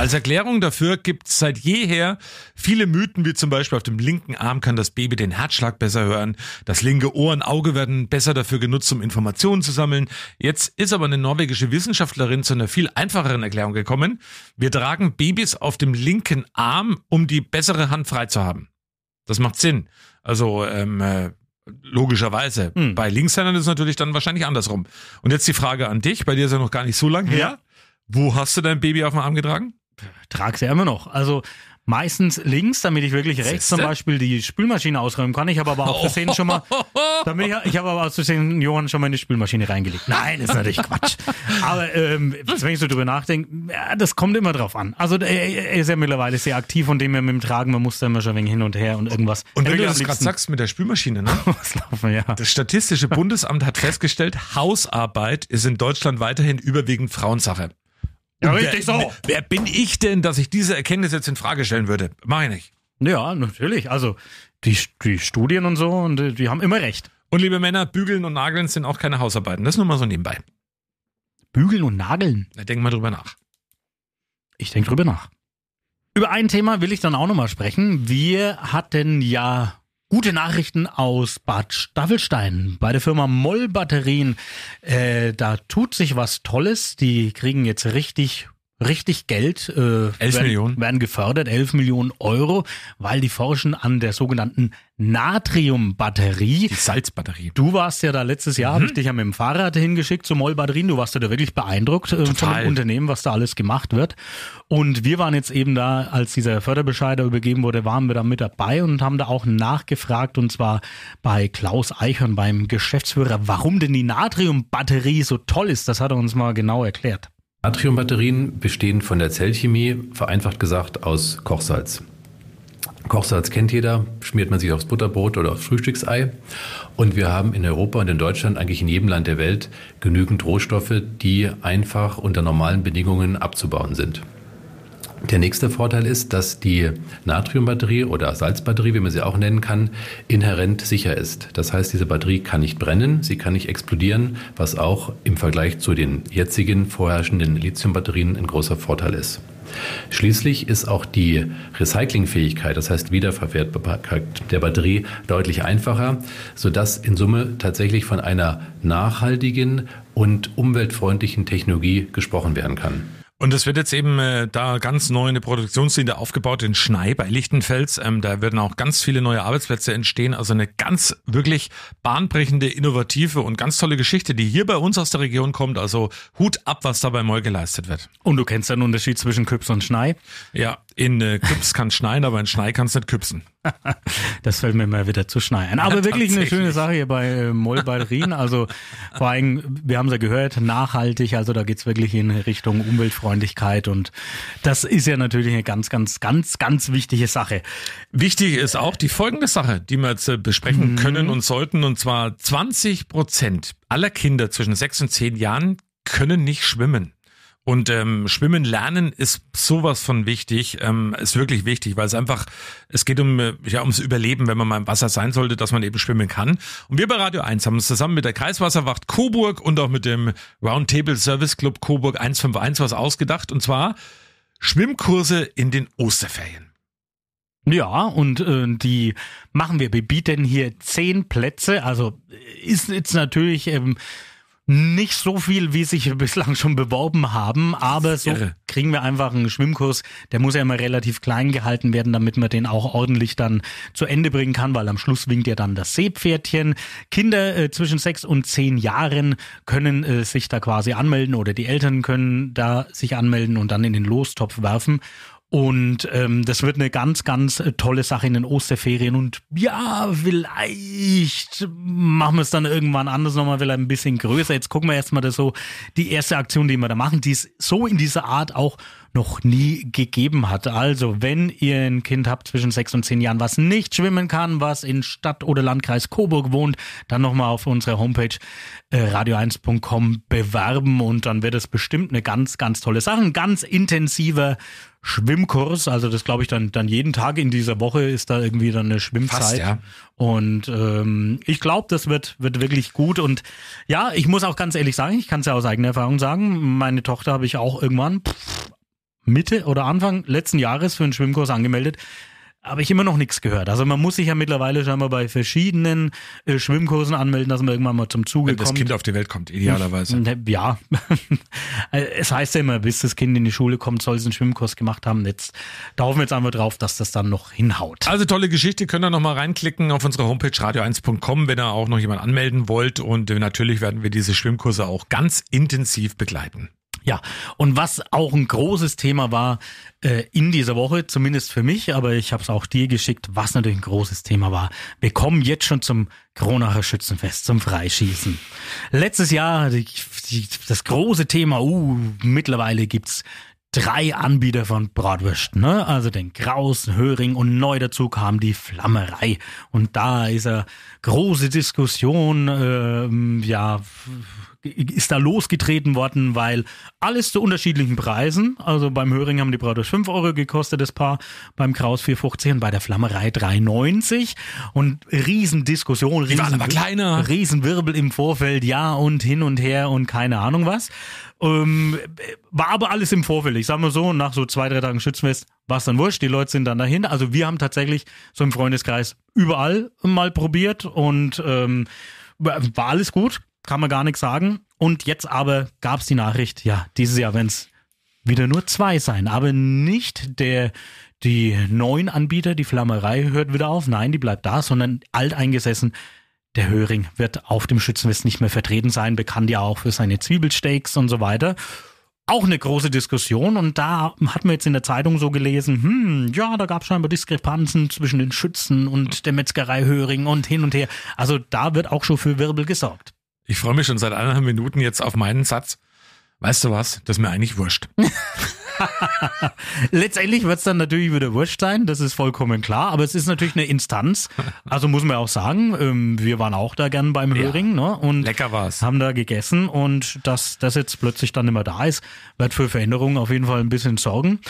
C: Als Erklärung dafür gibt es seit jeher viele Mythen, wie zum Beispiel auf dem linken Arm kann das Baby den Herzschlag besser hören, das linke Ohr und Auge werden besser dafür genutzt, um Informationen zu sammeln. Jetzt ist aber eine norwegische Wissenschaftlerin zu einer viel einfacheren Erklärung gekommen. Wir tragen Babys auf dem linken Arm, um die bessere Hand frei zu haben. Das macht Sinn. Also ähm, äh, logischerweise. Bei Linkshändern ist es natürlich dann wahrscheinlich andersrum. Und jetzt die Frage an dich, bei dir ist ja noch gar nicht so lang her. Wo hast du dein Baby auf dem Arm getragen?
B: Trag's ja immer noch. Also meistens links, damit ich wirklich rechts
C: Siehste?
B: zum Beispiel die Spülmaschine ausräumen kann. Ich habe aber auch versehen schon mal, damit ich, ich habe aber aus Versehen Johann schon mal in die Spülmaschine reingelegt. Nein, ist natürlich Quatsch. Aber ähm, wenn ich so drüber nachdenke, ja, das kommt immer drauf an. Also er, er ist ja mittlerweile sehr aktiv von dem her mit dem Tragen, man muss da immer schon wenig hin und her und irgendwas.
C: Und wenn du das gerade sagst mit der Spülmaschine, ne?
B: laufen, ja.
C: Das Statistische Bundesamt hat festgestellt, Hausarbeit ist in Deutschland weiterhin überwiegend Frauensache.
B: Ja, richtig
C: wer,
B: so.
C: Wer bin ich denn, dass ich diese Erkenntnis jetzt in Frage stellen würde? Mach ich nicht.
B: Ja, natürlich. Also die, die Studien und so, und äh, die haben immer recht.
C: Und liebe Männer, Bügeln und Nageln sind auch keine Hausarbeiten. Das nur mal so nebenbei.
B: Bügeln und Nageln.
C: Na, denk mal drüber nach.
B: Ich denke drüber nach. Über ein Thema will ich dann auch nochmal sprechen. Wir hatten ja gute Nachrichten aus Bad Staffelstein bei der Firma Moll Batterien. Äh, da tut sich was Tolles. Die kriegen jetzt richtig richtig Geld. Äh,
C: 11
B: werden,
C: Millionen.
B: Werden gefördert, 11 Millionen Euro, weil die forschen an der sogenannten Natriumbatterie.
C: Die Salzbatterie.
B: Du warst ja da letztes Jahr,
C: Mhm.
B: habe ich dich ja mit dem Fahrrad hingeschickt zu Moll Batterien. Du warst ja da wirklich beeindruckt äh, von dem Unternehmen, was da alles gemacht wird. Und wir waren jetzt eben da, als dieser Förderbescheid da übergeben wurde, waren wir da mit dabei und haben da auch nachgefragt und zwar bei Klaus Eichhorn, beim Geschäftsführer, warum denn die Natriumbatterie so toll ist. Das hat er uns mal genau erklärt.
P: Natriumbatterien bestehen von der Zellchemie, vereinfacht gesagt, aus Kochsalz. Kochsalz kennt jeder, schmiert man sich aufs Butterbrot oder aufs Frühstücksei. Und wir haben in Europa und in Deutschland, eigentlich in jedem Land der Welt, genügend Rohstoffe, die einfach unter normalen Bedingungen abzubauen sind. Der nächste Vorteil ist, dass die Natriumbatterie oder Salzbatterie, wie man sie auch nennen kann, inhärent sicher ist. Das heißt, diese Batterie kann nicht brennen, sie kann nicht explodieren, was auch im Vergleich zu den jetzigen vorherrschenden Lithiumbatterien ein großer Vorteil ist. Schließlich ist auch die Recyclingfähigkeit, das heißt Wiederverwertbarkeit der Batterie deutlich einfacher, sodass in Summe tatsächlich von einer nachhaltigen und umweltfreundlichen Technologie gesprochen werden kann.
C: Und es wird jetzt eben äh, da ganz neu eine Produktionslinie aufgebaut in Schnei bei Lichtenfels. Ähm, da werden auch ganz viele neue Arbeitsplätze entstehen. Also eine ganz wirklich bahnbrechende, innovative und ganz tolle Geschichte, die hier bei uns aus der Region kommt. Also Hut ab, was da bei Moll geleistet wird.
B: Und du kennst den Unterschied zwischen Küps und Schnei?
C: Ja, in äh, Küps kann schneien, aber in Schnei kann es nicht küpsen.
B: Das fällt mir mal wieder zu schneien. Aber
C: Ja,
B: wirklich eine schöne Sache hier bei äh, Moll Batterien. Also vor allem, wir haben es ja gehört, nachhaltig. Also da geht's wirklich in Richtung Umweltfreundlichkeit. Und das ist ja natürlich eine ganz, ganz, ganz, ganz wichtige Sache.
C: Wichtig ist auch die folgende Sache, die wir jetzt äh, besprechen können und sollten. Und zwar 20 Prozent aller Kinder zwischen 6 und 10 Jahren können nicht schwimmen. Und ähm, Schwimmen lernen ist sowas von wichtig, ähm, ist wirklich wichtig, weil es einfach, es geht um ja ums Überleben, wenn man mal im Wasser sein sollte, dass man eben schwimmen kann. Und wir bei Radio 1 haben uns zusammen mit der Kreiswasserwacht Coburg und auch mit dem Roundtable Service Club Coburg 151 was ausgedacht. Und zwar Schwimmkurse in den Osterferien.
B: Ja, und äh, die machen wir. Wir bieten hier zehn Plätze. Also ist jetzt natürlich ähm, nicht so viel, wie sich bislang schon beworben haben, aber so
C: irre.
B: kriegen wir einfach einen Schwimmkurs. Der muss ja immer relativ klein gehalten werden, damit man den auch ordentlich dann zu Ende bringen kann, weil am Schluss winkt ja dann das Seepferdchen. Kinder äh, zwischen sechs und zehn Jahren können äh, sich da quasi anmelden oder die Eltern können da sich anmelden und dann in den Lostopf werfen. Und ähm, das wird eine ganz, ganz äh, tolle Sache in den Osterferien. Und ja, vielleicht machen wir es dann irgendwann anders nochmal, vielleicht ein bisschen größer. Jetzt gucken wir erstmal das so, die erste Aktion, die wir da machen, die es so in dieser Art auch noch nie gegeben hat. Also, wenn ihr ein Kind habt zwischen sechs und zehn Jahren, was nicht schwimmen kann, was in Stadt oder Landkreis Coburg wohnt, dann nochmal auf unserer Homepage äh, radio1.com bewerben und dann wird es bestimmt eine ganz, ganz tolle Sache. Ein ganz intensiver Schwimmkurs, also das glaube ich dann, dann jeden Tag in dieser Woche ist da irgendwie dann eine Schwimmzeit.
C: Fast, ja.
B: Und ähm, ich glaube, das wird, wird wirklich gut. Und ja, ich muss auch ganz ehrlich sagen, ich kann es ja aus eigener Erfahrung sagen, meine Tochter habe ich auch irgendwann pff, Mitte oder Anfang letzten Jahres für einen Schwimmkurs angemeldet. Habe ich immer noch nichts gehört. Also man muss sich ja mittlerweile scheinbar bei verschiedenen äh, Schwimmkursen anmelden, dass man irgendwann mal zum Zuge
C: Wenn das
B: kommt.
C: Kind auf die Welt kommt, idealerweise.
B: Ja, es heißt ja immer, bis das Kind in die Schule kommt, soll es einen Schwimmkurs gemacht haben. Jetzt da hoffen wir jetzt einfach drauf, dass das dann noch hinhaut.
C: Also tolle Geschichte, könnt ihr nochmal reinklicken auf unsere Homepage radio1.com, wenn ihr auch noch jemand anmelden wollt. Und äh, natürlich werden wir diese Schwimmkurse auch ganz intensiv begleiten.
B: Ja, und was auch ein großes Thema war äh, in dieser Woche, zumindest für mich, aber ich habe es auch dir geschickt, was natürlich ein großes Thema war. Wir kommen jetzt schon zum Kronacher Schützenfest, zum Freischießen. Letztes Jahr die, die, das große Thema, uh, mittlerweile gibt's drei Anbieter von Bratwürsten, ne? Also den Kraus, Höring und neu dazu kam die Flammerei. Und da ist eine große Diskussion, ähm, ja, ist da losgetreten worden, weil alles zu unterschiedlichen Preisen. Also beim Höring haben die Bratwurst 5 Euro gekostet, das Paar, beim Kraus 4,50 und bei der Flammerei 3,90. Und Riesendiskussion,
C: Die waren aber kleiner.
B: Riesenwirbel im Vorfeld, ja und hin und her und keine Ahnung was. Ähm, war aber alles im Vorfeld. Ich sag mal so, nach so zwei, drei Tagen Schützenfest war es dann wurscht. Die Leute sind dann dahin. Also wir haben tatsächlich so im Freundeskreis überall mal probiert und ähm, war alles gut, kann man gar nichts sagen. Und jetzt aber gab's die Nachricht, ja, dieses Jahr wenn's wieder nur zwei sein, aber nicht der die neuen Anbieter, die Flammerei hört wieder auf, nein, die bleibt da, sondern alteingesessen der Höring wird auf dem Schützenfest nicht mehr vertreten sein, bekannt ja auch für seine Zwiebelsteaks und so weiter. Auch eine große Diskussion und da hat man jetzt in der Zeitung so gelesen, hm, ja, da gab es scheinbar Diskrepanzen zwischen den Schützen und der Metzgerei Höring und hin und her. Also da wird auch schon für Wirbel gesorgt.
C: Ich freue mich schon seit eineinhalb Minuten jetzt auf meinen Satz. Weißt du was? Das ist mir eigentlich wurscht.
B: Letztendlich wird es dann natürlich wieder wurscht sein, das ist vollkommen klar, aber es ist natürlich eine Instanz. Also muss man auch sagen, ähm, wir waren auch da gern beim Höring ne? und
C: Lecker war's.
B: haben da gegessen und dass das jetzt plötzlich dann immer da ist, wird für Veränderungen auf jeden Fall ein bisschen sorgen.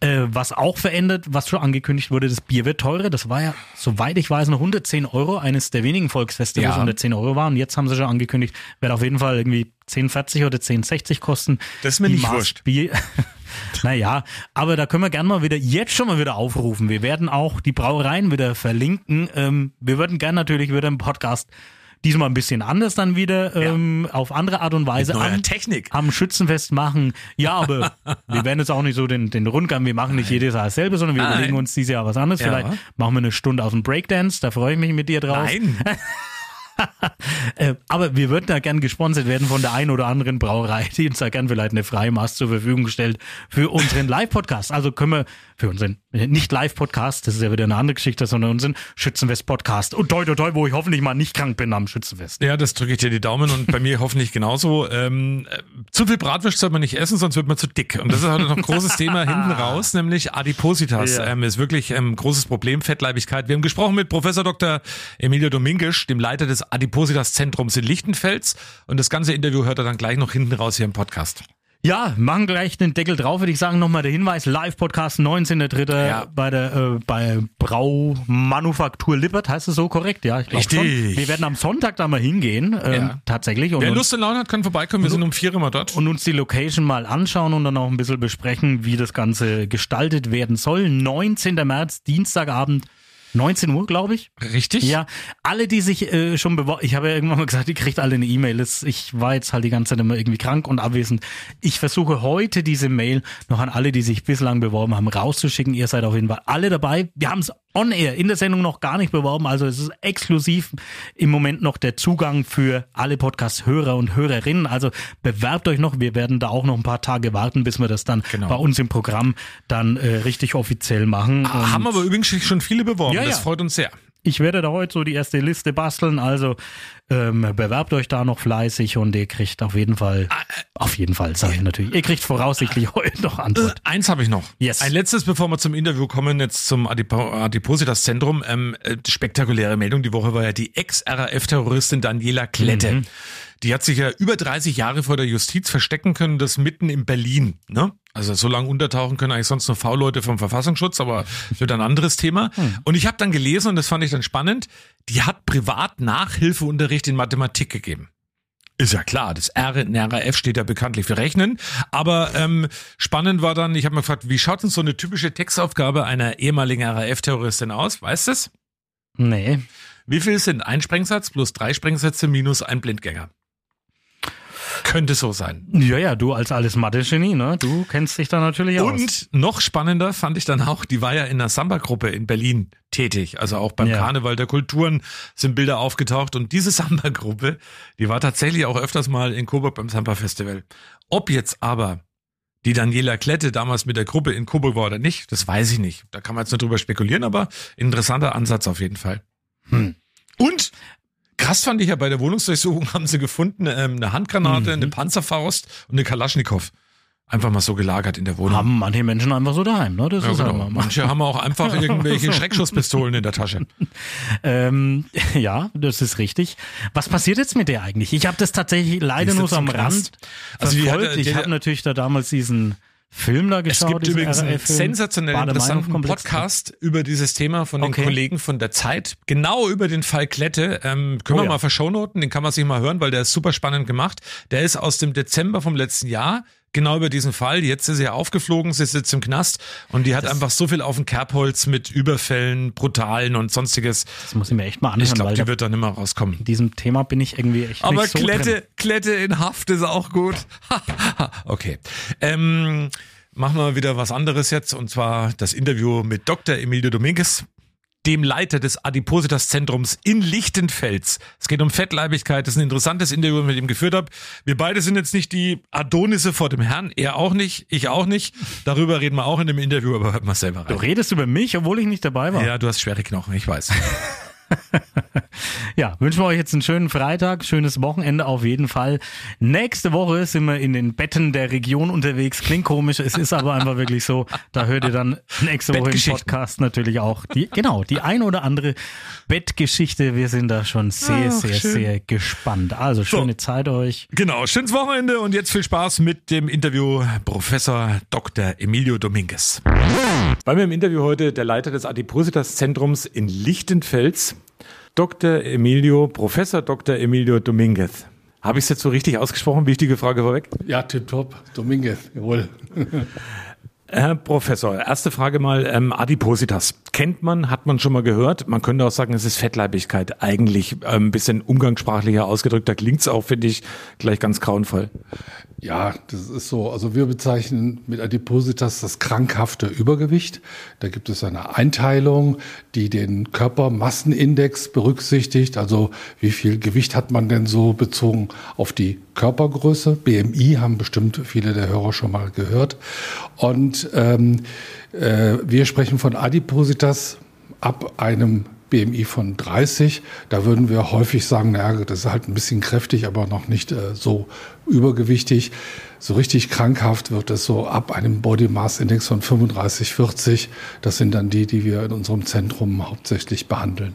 B: Äh, was auch verändert, was schon angekündigt wurde, das Bier wird teurer. Das war ja, soweit ich weiß, noch 110 Euro, eines der wenigen Volksfeste, wo
C: Ja.
B: es 110 Euro war. Und jetzt haben sie schon angekündigt, wird auf jeden Fall irgendwie 10,40 oder 10,60 kosten.
C: Das ist mir
B: Die
C: nicht
B: Maß
C: wurscht.
B: Bier. naja, aber da können wir gerne mal wieder, jetzt schon mal wieder aufrufen. Wir werden auch die Brauereien wieder verlinken. Ähm, wir würden gerne natürlich wieder im Podcast diesmal ein bisschen anders dann wieder ähm, auf andere Art und Weise am,
C: Technik.
B: am Schützenfest machen. Ja, aber wir werden jetzt auch nicht so den, den Rundgang, wir machen nicht jedes Jahr dasselbe, sondern wir
C: Nein.
B: überlegen uns dieses Jahr was anderes.
C: Ja.
B: Vielleicht machen wir eine Stunde aus dem Breakdance, da freue ich mich mit dir drauf.
C: Nein.
B: Äh, aber wir würden da gern gesponsert werden von der einen oder anderen Brauerei, die uns da gern vielleicht eine Freimaß zur Verfügung stellt für unseren Live-Podcast. Also können wir für unseren, äh, nicht Live-Podcast, das ist ja wieder eine andere Geschichte, sondern unseren Schützenfest-Podcast. Und toi, toi, toi, wo ich hoffentlich mal nicht krank bin am Schützenfest.
C: Ja, das drücke ich dir die Daumen und bei mir hoffentlich genauso. Ähm, äh, zu viel Bratwurst soll man nicht essen, sonst wird man zu dick. Und das ist halt noch ein großes Thema hinten raus, nämlich Adipositas.
B: Ja.
C: Ähm, ist wirklich ein ähm, großes Problem, Fettleibigkeit. Wir haben gesprochen mit Professor Dr. Emilio Dominguez, dem Leiter des Adipositas-Zentrums in Lichtenfels. Und das ganze Interview hört er dann gleich noch hinten raus hier im Podcast.
B: Ja, machen gleich den Deckel drauf, würde ich sagen. Nochmal der Hinweis, Live-Podcast 19.3.
C: Ja.
B: bei der äh, bei Braumanufaktur Lippert, heißt es so korrekt? Ja, ich glaube schon.
C: Richtig.
B: Wir werden am Sonntag da mal hingehen, ähm,
C: Ja.
B: tatsächlich. Und
C: Wer Lust und Laune hat, kann vorbeikommen. Wir sind um vier immer dort.
B: und uns die Location mal anschauen und dann auch ein bisschen besprechen, wie das Ganze gestaltet werden soll. 19. März, Dienstagabend, 19 Uhr, glaube ich.
C: Richtig?
B: Ja, alle, die sich äh, schon beworben, ich habe ja irgendwann mal gesagt, ihr kriegt alle eine E-Mail. Ich war jetzt halt die ganze Zeit immer irgendwie krank und abwesend. Ich versuche heute diese Mail noch an alle, die sich bislang beworben haben, rauszuschicken. Ihr seid auf jeden Fall alle dabei. Wir haben es on air in der Sendung noch gar nicht beworben, also es ist exklusiv im Moment noch der Zugang für alle Podcast-Hörer und Hörerinnen. Also bewerbt euch noch. Wir werden da auch noch ein paar Tage warten, bis wir das dann
C: Genau.
B: bei uns im Programm dann äh, richtig offiziell machen. Und
C: Haben aber übrigens schon viele beworben.
B: Ja,
C: das
B: ja.
C: freut uns sehr.
B: Ich werde da heute so die erste Liste basteln, also ähm, bewerbt euch da noch fleißig und ihr kriegt auf jeden Fall, auf jeden Fall, sage ich natürlich, ihr kriegt voraussichtlich heute noch Antwort.
C: Äh, eins habe ich noch.
B: Yes.
C: Ein letztes, bevor wir zum Interview kommen, jetzt zum Adipo Adipositas-Zentrum. Ähm, äh, spektakuläre Meldung die Woche war ja die Ex-RAF-Terroristin Daniela Klette.
B: Mhm.
C: Die hat sich ja über 30 Jahre vor der Justiz verstecken können, das mitten in Berlin. Ne? Also so lange untertauchen können eigentlich sonst nur V-Leute vom Verfassungsschutz, aber das wird ein anderes Thema. Und ich habe dann gelesen, und das fand ich dann spannend, die hat privat Nachhilfeunterricht in Mathematik gegeben. Ist ja klar, das R in RAF steht ja bekanntlich für Rechnen. Aber ähm, spannend war dann, ich habe mir gefragt, wie schaut denn so eine typische Textaufgabe einer ehemaligen RAF-Terroristin aus? Weißt du es?
B: Nee.
C: Wie viel sind ein Sprengsatz plus drei Sprengsätze minus ein Blindgänger? Könnte so sein.
B: Ja, ja, du als alles Mathe-Genie, ne? Du kennst dich da natürlich aus.
C: Und noch spannender fand ich dann auch, die war ja in einer Samba-Gruppe in Berlin tätig. Also auch beim
B: Ja.
C: Karneval der Kulturen sind Bilder aufgetaucht. Und diese Samba-Gruppe, die war tatsächlich auch öfters mal in Coburg beim Samba-Festival. Ob jetzt aber die Daniela Klette damals mit der Gruppe in Coburg war oder nicht, das weiß ich nicht. Da kann man jetzt nur drüber spekulieren, aber interessanter Ansatz auf jeden Fall.
B: Hm.
C: Und krass fand ich ja bei der Wohnungsdurchsuchung haben sie gefunden ähm, eine Handgranate, eine Panzerfaust und eine Kalaschnikow. Einfach mal so gelagert in der Wohnung.
B: Haben manche Menschen einfach so daheim, ne? Das
C: Ja,
B: ist halt
C: genau.
B: mal-
C: Manche haben auch einfach irgendwelche Schreckschusspistolen in der Tasche.
B: Ähm, ja, das ist richtig. Was passiert jetzt mit der eigentlich? Ich habe das tatsächlich leider nur so am. Rand
C: Also
B: verfolgt.
C: die
B: ich habe natürlich da damals diesen Film da
C: Es
B: geschaut.
C: gibt
B: diesen
C: übrigens einen sensationell interessanten. Podcast über dieses Thema von den
B: Okay.
C: Kollegen von der Zeit. Genau über den Fall Klette. Ähm, können
B: Oh
C: wir
B: ja.
C: mal verschonoten, den kann man sich mal hören, weil der ist super spannend gemacht. Der ist aus dem Dezember vom letzten Jahr. Genau über diesen Fall. Jetzt ist sie ja aufgeflogen, sie sitzt im Knast und die hat einfach so viel auf dem Kerbholz mit Überfällen, Brutalen und sonstiges.
B: Das muss ich mir echt mal anhören,
C: Ich glaube, die wird dann immer rauskommen.
B: In diesem Thema bin ich irgendwie echt
C: Aber
B: nicht so
C: Klette,
B: drin.
C: Klette in Haft ist auch gut. okay. Ähm, machen wir wieder was anderes jetzt und zwar das Interview mit Dr. Emilio Dominguez, dem Leiter des Adipositas-Zentrums in Lichtenfels. Es geht um Fettleibigkeit. Das ist ein interessantes Interview, ich mit ihm geführt habe. Wir beide sind jetzt nicht die Adonisse vor dem Herrn. Er auch nicht, ich auch nicht. Darüber reden wir auch in dem Interview, aber hört mal selber
B: Du
C: rein.
B: redest über mich, obwohl ich nicht dabei war.
C: Ja, du hast schwere Knochen, ich weiß.
B: Ja, wünschen wir euch jetzt einen schönen Freitag, schönes Wochenende auf jeden Fall. Nächste Woche sind wir in den Betten der Region unterwegs. Klingt komisch, es ist aber einfach wirklich so. Da hört ihr dann nächste Woche im. Podcast natürlich auch die, genau, die ein oder andere Bettgeschichte. Wir sind da schon sehr,
C: Ach,
B: sehr,
C: schön.
B: sehr gespannt. Also schöne Zeit euch.
C: Genau, schönes Wochenende und jetzt viel Spaß mit dem Interview Professor Dr. Emilio Dominguez. Bei mir im Interview heute der Leiter des Adipositas-Zentrums in Lichtenfels, Dr. Emilio, Professor Dr. Emilio Dominguez. Habe ich es jetzt so richtig ausgesprochen? Wichtige Frage vorweg.
F: Ja, tipptopp. Dominguez, jawohl.
C: Herr Professor, erste Frage mal, ähm, Adipositas. Kennt man, hat man schon mal gehört? Man könnte auch sagen, es ist Fettleibigkeit. Eigentlich ähm, ein bisschen umgangssprachlicher ausgedrückt. Da klingt's auch, finde ich, gleich ganz grauenvoll.
F: Ja, das ist so. Also wir bezeichnen mit Adipositas das krankhafte Übergewicht. Da gibt es eine Einteilung, die den Körpermassenindex berücksichtigt. Also wie viel Gewicht hat man denn so bezogen auf die Körpergröße? BMI haben bestimmt viele der Hörer schon mal gehört. Und ähm, äh, wir sprechen von Adipositas ab einem BMI von 30. Da würden wir häufig sagen, naja, das ist halt ein bisschen kräftig, aber noch nicht äh, so übergewichtig. So richtig krankhaft wird es so ab einem Body Mass Index von 35, 40. Das sind dann die, die wir in unserem Zentrum hauptsächlich behandeln.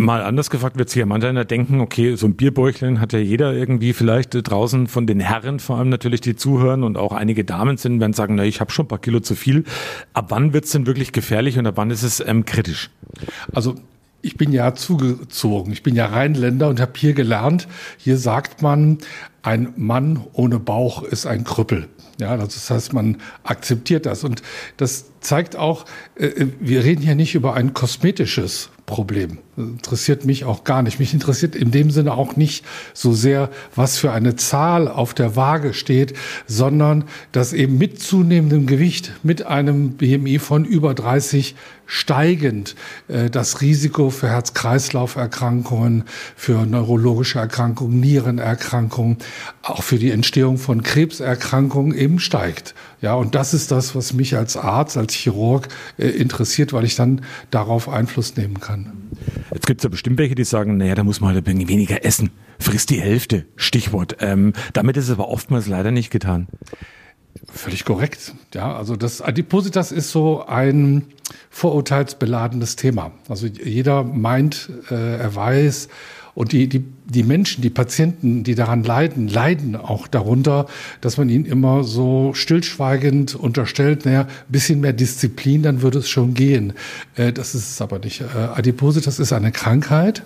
C: Mal anders gefragt wird sich ja mancher denken, okay, so ein Bierbäuchlein hat ja jeder irgendwie vielleicht äh, draußen von den Herren vor allem natürlich, die zuhören und auch einige Damen sind, werden sagen, na, ich habe schon ein paar Kilo zu viel. Ab wann wird's denn wirklich gefährlich und ab wann ist es ähm, kritisch?
F: Also ich bin ja zugezogen. Ich bin ja Rheinländer und habe hier gelernt, hier sagt man, ein Mann ohne Bauch ist ein Krüppel. Ja, das heißt, man akzeptiert das. Und das zeigt auch, äh, wir reden hier nicht über ein kosmetisches Problem. Interessiert mich auch gar nicht. Mich interessiert in dem Sinne auch nicht so sehr, was für eine Zahl auf der Waage steht, sondern dass eben mit zunehmendem Gewicht, mit einem BMI von über 30 steigend äh, das Risiko für Herz-Kreislauf-Erkrankungen, für neurologische Erkrankungen, Nierenerkrankungen, auch für die Entstehung von Krebserkrankungen eben steigt. Ja, und das ist das, was mich als Arzt, als Chirurg äh, interessiert, weil ich dann darauf Einfluss nehmen kann.
C: Jetzt gibt es ja bestimmt welche, die sagen, naja, da muss man halt weniger essen. Frisst die Hälfte, Stichwort. Ähm, damit ist es aber oftmals leider nicht getan.
F: Völlig korrekt. Ja, also das Adipositas ist so ein vorurteilsbeladenes Thema. Also jeder meint, äh, er weiß, und die, die, die Menschen, die Patienten, die daran leiden, leiden auch darunter, dass man ihnen immer so stillschweigend unterstellt, naja, bisschen mehr Disziplin, dann würde es schon gehen. Äh, das ist es aber nicht. Äh, Adipositas ist eine Krankheit.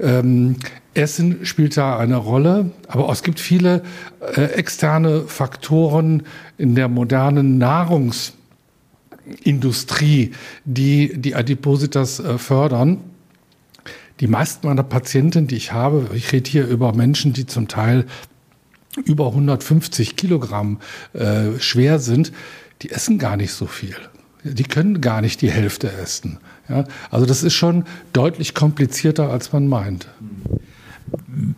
F: Ähm, Essen spielt da eine Rolle, aber es gibt viele äh, externe Faktoren in der modernen Nahrungsindustrie, die die Adipositas äh, fördern. Die meisten meiner Patienten, die ich habe, ich rede hier über Menschen, die zum Teil über 150 Kilogramm äh, schwer sind, die essen gar nicht so viel. Die können gar nicht die Hälfte essen. Ja? Also das ist schon deutlich komplizierter, als man meint.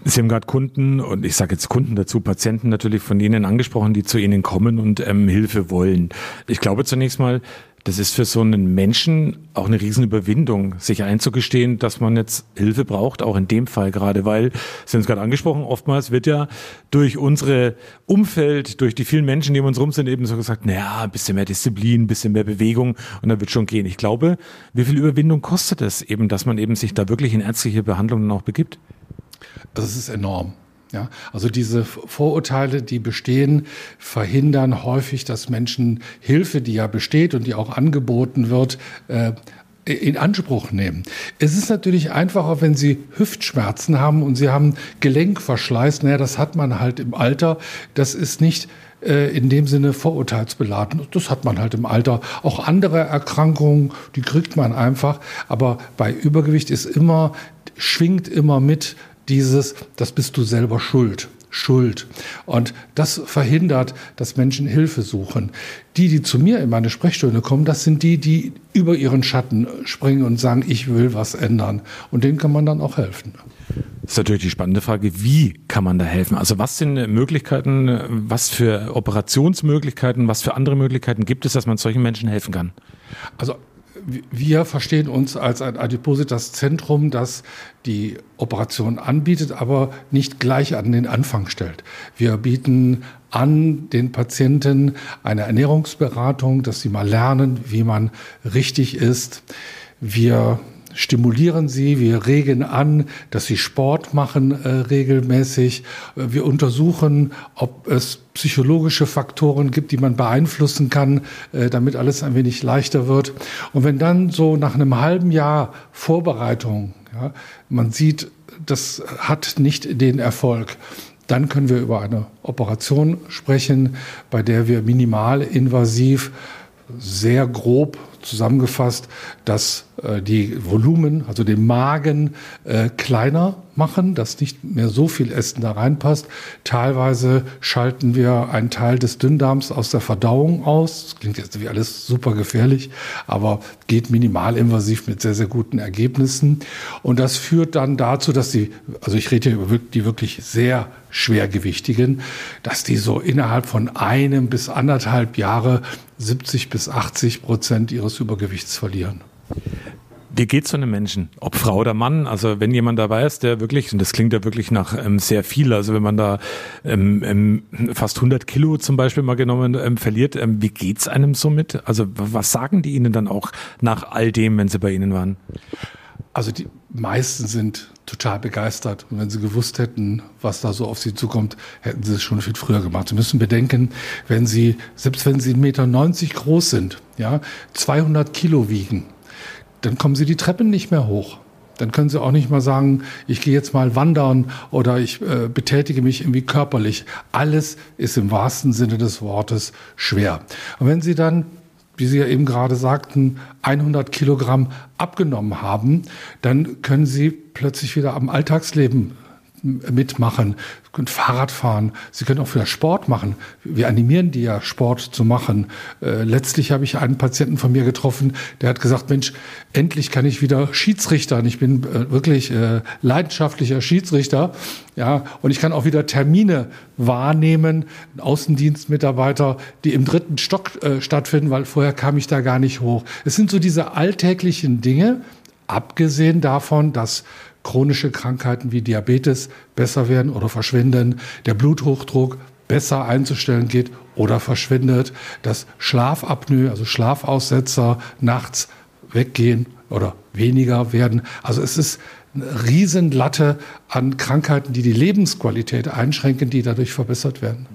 C: Sie haben gerade Kunden und ich sage jetzt Kunden dazu, Patienten natürlich von Ihnen angesprochen, die zu Ihnen kommen und ähm, Hilfe wollen. Ich glaube zunächst mal, das ist für so einen Menschen auch eine Riesenüberwindung, sich einzugestehen, dass man jetzt Hilfe braucht, auch in dem Fall gerade, weil, Sie haben es gerade angesprochen, oftmals wird ja durch unsere Umfeld, durch die vielen Menschen, die um uns rum sind, eben so gesagt, naja, ein bisschen mehr Disziplin, ein bisschen mehr Bewegung und dann wird schon gehen. Ich glaube, wie viel Überwindung kostet es eben, dass man eben sich da wirklich in ärztliche Behandlung dann auch begibt?
F: Das ist enorm. Ja, also diese Vorurteile, die bestehen, verhindern häufig, dass Menschen Hilfe, die ja besteht und die auch angeboten wird, äh, in Anspruch nehmen. Es ist natürlich einfacher, wenn Sie Hüftschmerzen haben und Sie haben Gelenkverschleiß. Naja, das hat man halt im Alter. Das ist nicht äh, in dem Sinne vorurteilsbeladen. Das hat man halt im Alter. Auch andere Erkrankungen, die kriegt man einfach. Aber bei Übergewicht ist immer, schwingt immer mit, dieses, das bist du selber schuld. Schuld. Und das verhindert, dass Menschen Hilfe suchen. Die, die zu mir in meine Sprechstunde kommen, das sind die, die über ihren Schatten springen und sagen, ich will was ändern. Und denen kann man dann auch helfen.
C: Das ist natürlich die spannende Frage, wie kann man da helfen? Also was sind Möglichkeiten, was für Operationsmöglichkeiten, was für andere Möglichkeiten gibt es, dass man solchen Menschen helfen kann?
F: Also wir verstehen uns als ein Adipositas-Zentrum, das die Operation anbietet, aber nicht gleich an den Anfang stellt. Wir bieten an den Patienten eine Ernährungsberatung, dass sie mal lernen, wie man richtig ist. Wir stimulieren sie, wir regen an, dass sie Sport machen äh, regelmäßig. Wir untersuchen, ob es psychologische Faktoren gibt, die man beeinflussen kann, äh, damit alles ein wenig leichter wird. Und wenn dann so nach einem halben Jahr Vorbereitung, ja, man sieht, das hat nicht den Erfolg, dann können wir über eine Operation sprechen, bei der wir minimalinvasiv sehr grob zusammengefasst, dass äh, die Volumen, also den Magen, äh, kleiner machen, dass nicht mehr so viel Essen da reinpasst. Teilweise schalten wir einen Teil des Dünndarms aus der Verdauung aus. Das klingt jetzt wie alles super gefährlich, aber geht minimalinvasiv mit sehr, sehr guten Ergebnissen. Und das führt dann dazu, dass die, also ich rede hier über die wirklich sehr Schwergewichtigen, dass die so innerhalb von einem bis anderthalb Jahre 70 bis 80 Prozent ihres Übergewichts verlieren.
C: Wie geht's so einem Menschen? Ob Frau oder Mann? Also wenn jemand dabei ist, der wirklich, und das klingt ja wirklich nach ähm, sehr viel, also wenn man da ähm, ähm, fast 100 Kilo zum Beispiel mal genommen ähm, verliert, ähm, wie geht's einem so mit? Also was sagen die Ihnen dann auch nach all dem, wenn Sie bei Ihnen waren?
F: Also die meisten sind total begeistert. Und wenn sie gewusst hätten, was da so auf sie zukommt, hätten sie es schon viel früher gemacht. Sie müssen bedenken, wenn sie, selbst wenn sie 1,90 Meter groß sind, ja, 200 Kilo wiegen, dann kommen sie die Treppen nicht mehr hoch. Dann können sie auch nicht mal sagen, ich gehe jetzt mal wandern oder ich äh, betätige mich irgendwie körperlich. Alles ist im wahrsten Sinne des Wortes schwer. Und wenn sie dann wie Sie ja eben gerade sagten, 100 Kilogramm abgenommen haben, dann können Sie plötzlich wieder am Alltagsleben mitmachen. Sie können Fahrrad fahren. Sie können auch wieder Sport machen. Wir animieren die ja, Sport zu machen. Äh, letztlich habe ich einen Patienten von mir getroffen, der hat gesagt, Mensch, endlich kann ich wieder Schiedsrichter. Ich bin äh, wirklich äh, leidenschaftlicher Schiedsrichter. Ja, und ich kann auch wieder Termine wahrnehmen, Außendienstmitarbeiter, die im dritten Stock äh, stattfinden, weil vorher kam ich da gar nicht hoch. Es sind so diese alltäglichen Dinge, abgesehen davon, dass chronische Krankheiten wie Diabetes besser werden oder verschwinden, der Bluthochdruck besser einzustellen geht oder verschwindet, dass Schlafapnoe, also Schlafaussetzer nachts weggehen oder weniger werden. Also es ist eine Riesenlatte an Krankheiten, die die Lebensqualität einschränken, die dadurch verbessert werden.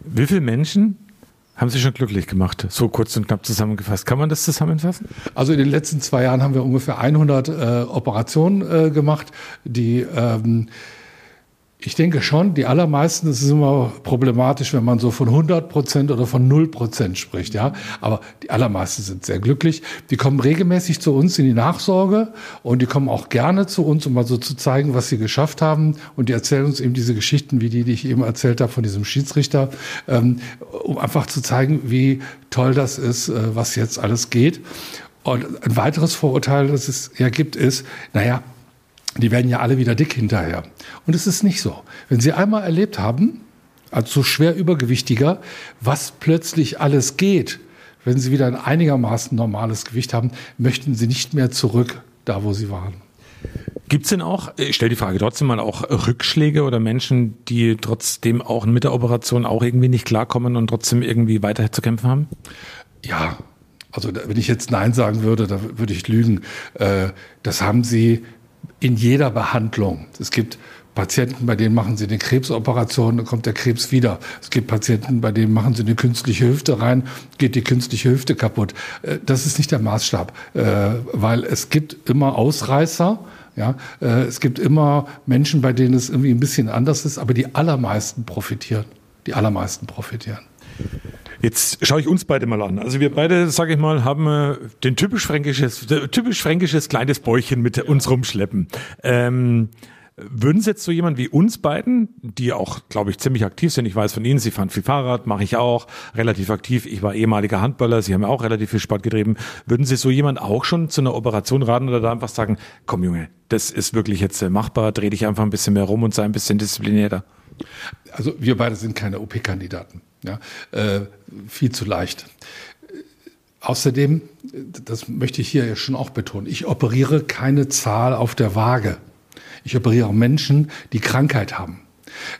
C: Wie viele Menschen haben Sie schon glücklich gemacht, so kurz und knapp zusammengefasst. Kann man das zusammenfassen?
F: Also in den letzten zwei Jahren haben wir ungefähr 100 äh, Operationen äh, gemacht, die ähm, ich denke schon, die allermeisten, es ist immer problematisch, wenn man so von 100 Prozent oder von 0 Prozent spricht, ja. Aber die allermeisten sind sehr glücklich. Die kommen regelmäßig zu uns in die Nachsorge und die kommen auch gerne zu uns, um mal so zu zeigen, was sie geschafft haben. Und die erzählen uns eben diese Geschichten, wie die, die ich eben erzählt habe von diesem Schiedsrichter, ähm, um einfach zu zeigen, wie toll das ist, äh, was jetzt alles geht. Und ein weiteres Vorurteil, das es ja gibt, ist, naja, die werden ja alle wieder dick hinterher. Und es ist nicht so. Wenn Sie einmal erlebt haben, als so schwer übergewichtiger, was plötzlich alles geht, wenn Sie wieder ein einigermaßen normales Gewicht haben, möchten Sie nicht mehr zurück da, wo Sie waren.
C: Gibt es denn auch, ich stelle die Frage trotzdem mal, auch Rückschläge oder Menschen, die trotzdem auch mit der Operation auch irgendwie nicht klarkommen und trotzdem irgendwie weiter zu kämpfen haben?
F: Ja, also wenn ich jetzt Nein sagen würde, dann würde ich lügen. Äh, das haben Sie in jeder Behandlung. Es gibt Patienten, bei denen machen sie eine Krebsoperation, dann kommt der Krebs wieder. Es gibt Patienten, bei denen machen sie eine künstliche Hüfte rein, geht die künstliche Hüfte kaputt. Äh, das ist nicht der Maßstab, äh, weil es gibt immer Ausreißer. Ja, äh, es gibt immer Menschen, bei denen es irgendwie ein bisschen anders ist, aber die allermeisten profitieren. Die allermeisten profitieren.
C: Jetzt schaue ich uns beide mal an. Also wir beide, sage ich mal, haben äh, den typisch fränkisches, typisch fränkisches kleines Bäuchchen mit uns rumschleppen. Ähm, würden Sie jetzt so jemand wie uns beiden, die auch, glaube ich, ziemlich aktiv sind, ich weiß von Ihnen, Sie fahren viel Fahrrad, mache ich auch, relativ aktiv, ich war ehemaliger Handballer, Sie haben ja auch relativ viel Sport getrieben, würden Sie so jemand auch schon zu einer Operation raten oder da einfach sagen, komm Junge, das ist wirklich jetzt äh, machbar, dreh dich einfach ein bisschen mehr rum und sei ein bisschen disziplinierter?
F: Also wir beide sind keine OP-Kandidaten. Ja, äh, viel zu leicht. Außerdem, das möchte ich hier schon auch betonen, ich operiere keine Zahl auf der Waage. Ich operiere Menschen, die Krankheit haben.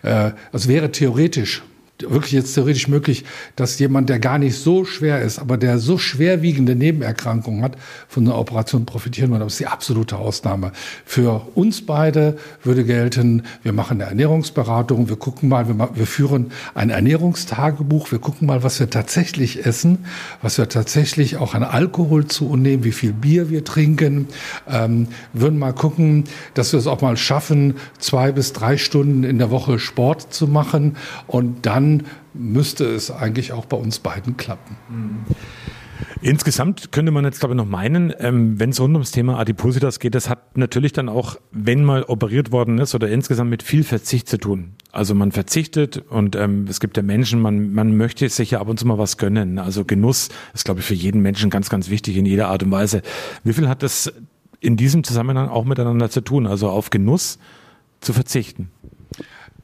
F: Äh, wäre theoretisch wirklich jetzt theoretisch möglich, dass jemand, der gar nicht so schwer ist, aber der so schwerwiegende Nebenerkrankungen hat, von einer Operation profitieren würde. Das ist die absolute Ausnahme. Für uns beide würde gelten, wir machen eine Ernährungsberatung, wir gucken mal, wir, wir führen ein Ernährungstagebuch, wir gucken mal, was wir tatsächlich essen, was wir tatsächlich auch an Alkohol zu uns nehmen, wie viel Bier wir trinken, ähm, würden mal gucken, dass wir es auch mal schaffen, zwei bis drei Stunden in der Woche Sport zu machen und dann müsste es eigentlich auch bei uns beiden klappen.
C: Insgesamt könnte man jetzt, glaube ich, noch meinen, ähm, wenn es rund ums Thema Adipositas geht, das hat natürlich dann auch, wenn mal operiert worden ist oder insgesamt mit viel Verzicht zu tun. Also man verzichtet und ähm, es gibt ja Menschen, man, man möchte sich ja ab und zu mal was gönnen. Also Genuss ist, glaube ich, für jeden Menschen ganz, ganz wichtig in jeder Art und Weise. Wie viel hat das in diesem Zusammenhang auch miteinander zu tun? Also auf Genuss zu verzichten?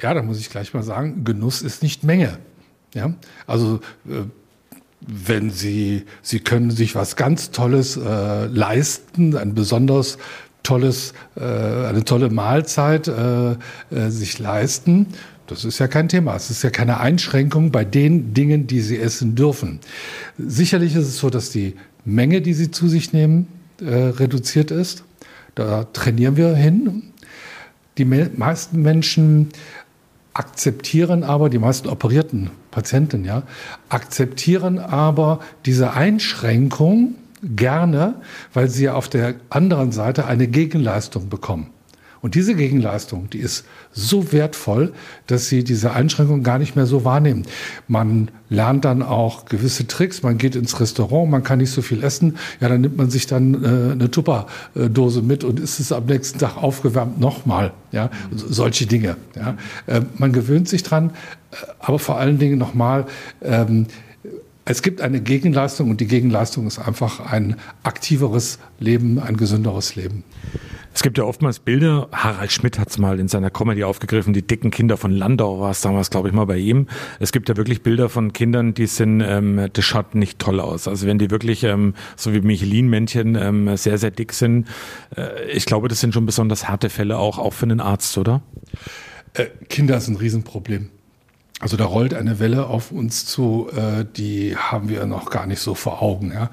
F: Ja, da muss ich gleich mal sagen, Genuss ist nicht Menge. Ja, also äh, wenn Sie, Sie können sich was ganz Tolles äh, leisten, ein besonders tolles, äh, eine tolle Mahlzeit äh, äh, sich leisten. Das ist ja kein Thema. Es ist ja keine Einschränkung bei den Dingen, die Sie essen dürfen. Sicherlich ist es so, dass die Menge, die Sie zu sich nehmen, äh, reduziert ist. Da trainieren wir hin. Die me meisten Menschen akzeptieren aber, die meisten operierten Patienten, ja, akzeptieren aber diese Einschränkung gerne, weil sie ja auf der anderen Seite eine Gegenleistung bekommen. Und diese Gegenleistung, die ist so wertvoll, dass sie diese Einschränkung gar nicht mehr so wahrnehmen. Man lernt dann auch gewisse Tricks. Man geht ins Restaurant, man kann nicht so viel essen. Ja, dann nimmt man sich dann äh, eine Tupperdose mit und ist es am nächsten Tag aufgewärmt nochmal. Ja, solche Dinge. Ja, äh, man gewöhnt sich dran, äh, aber vor allen Dingen nochmal. Ähm, es gibt eine Gegenleistung und die Gegenleistung ist einfach ein aktiveres Leben, ein gesünderes Leben.
C: Es gibt ja oftmals Bilder, Harald Schmidt hat es mal in seiner Comedy aufgegriffen, die dicken Kinder von Landau war es damals, glaube ich, mal bei ihm. Es gibt ja wirklich Bilder von Kindern, die sind, ähm, das schaut nicht toll aus. Also wenn die wirklich, ähm, so wie Michelin-Männchen, ähm, sehr, sehr dick sind, äh, ich glaube, das sind schon besonders harte Fälle auch, auch für einen Arzt, oder?
F: Äh, Kinder ist ein Riesenproblem. Also da rollt eine Welle auf uns zu, äh, die haben wir noch gar nicht so vor Augen. Ja.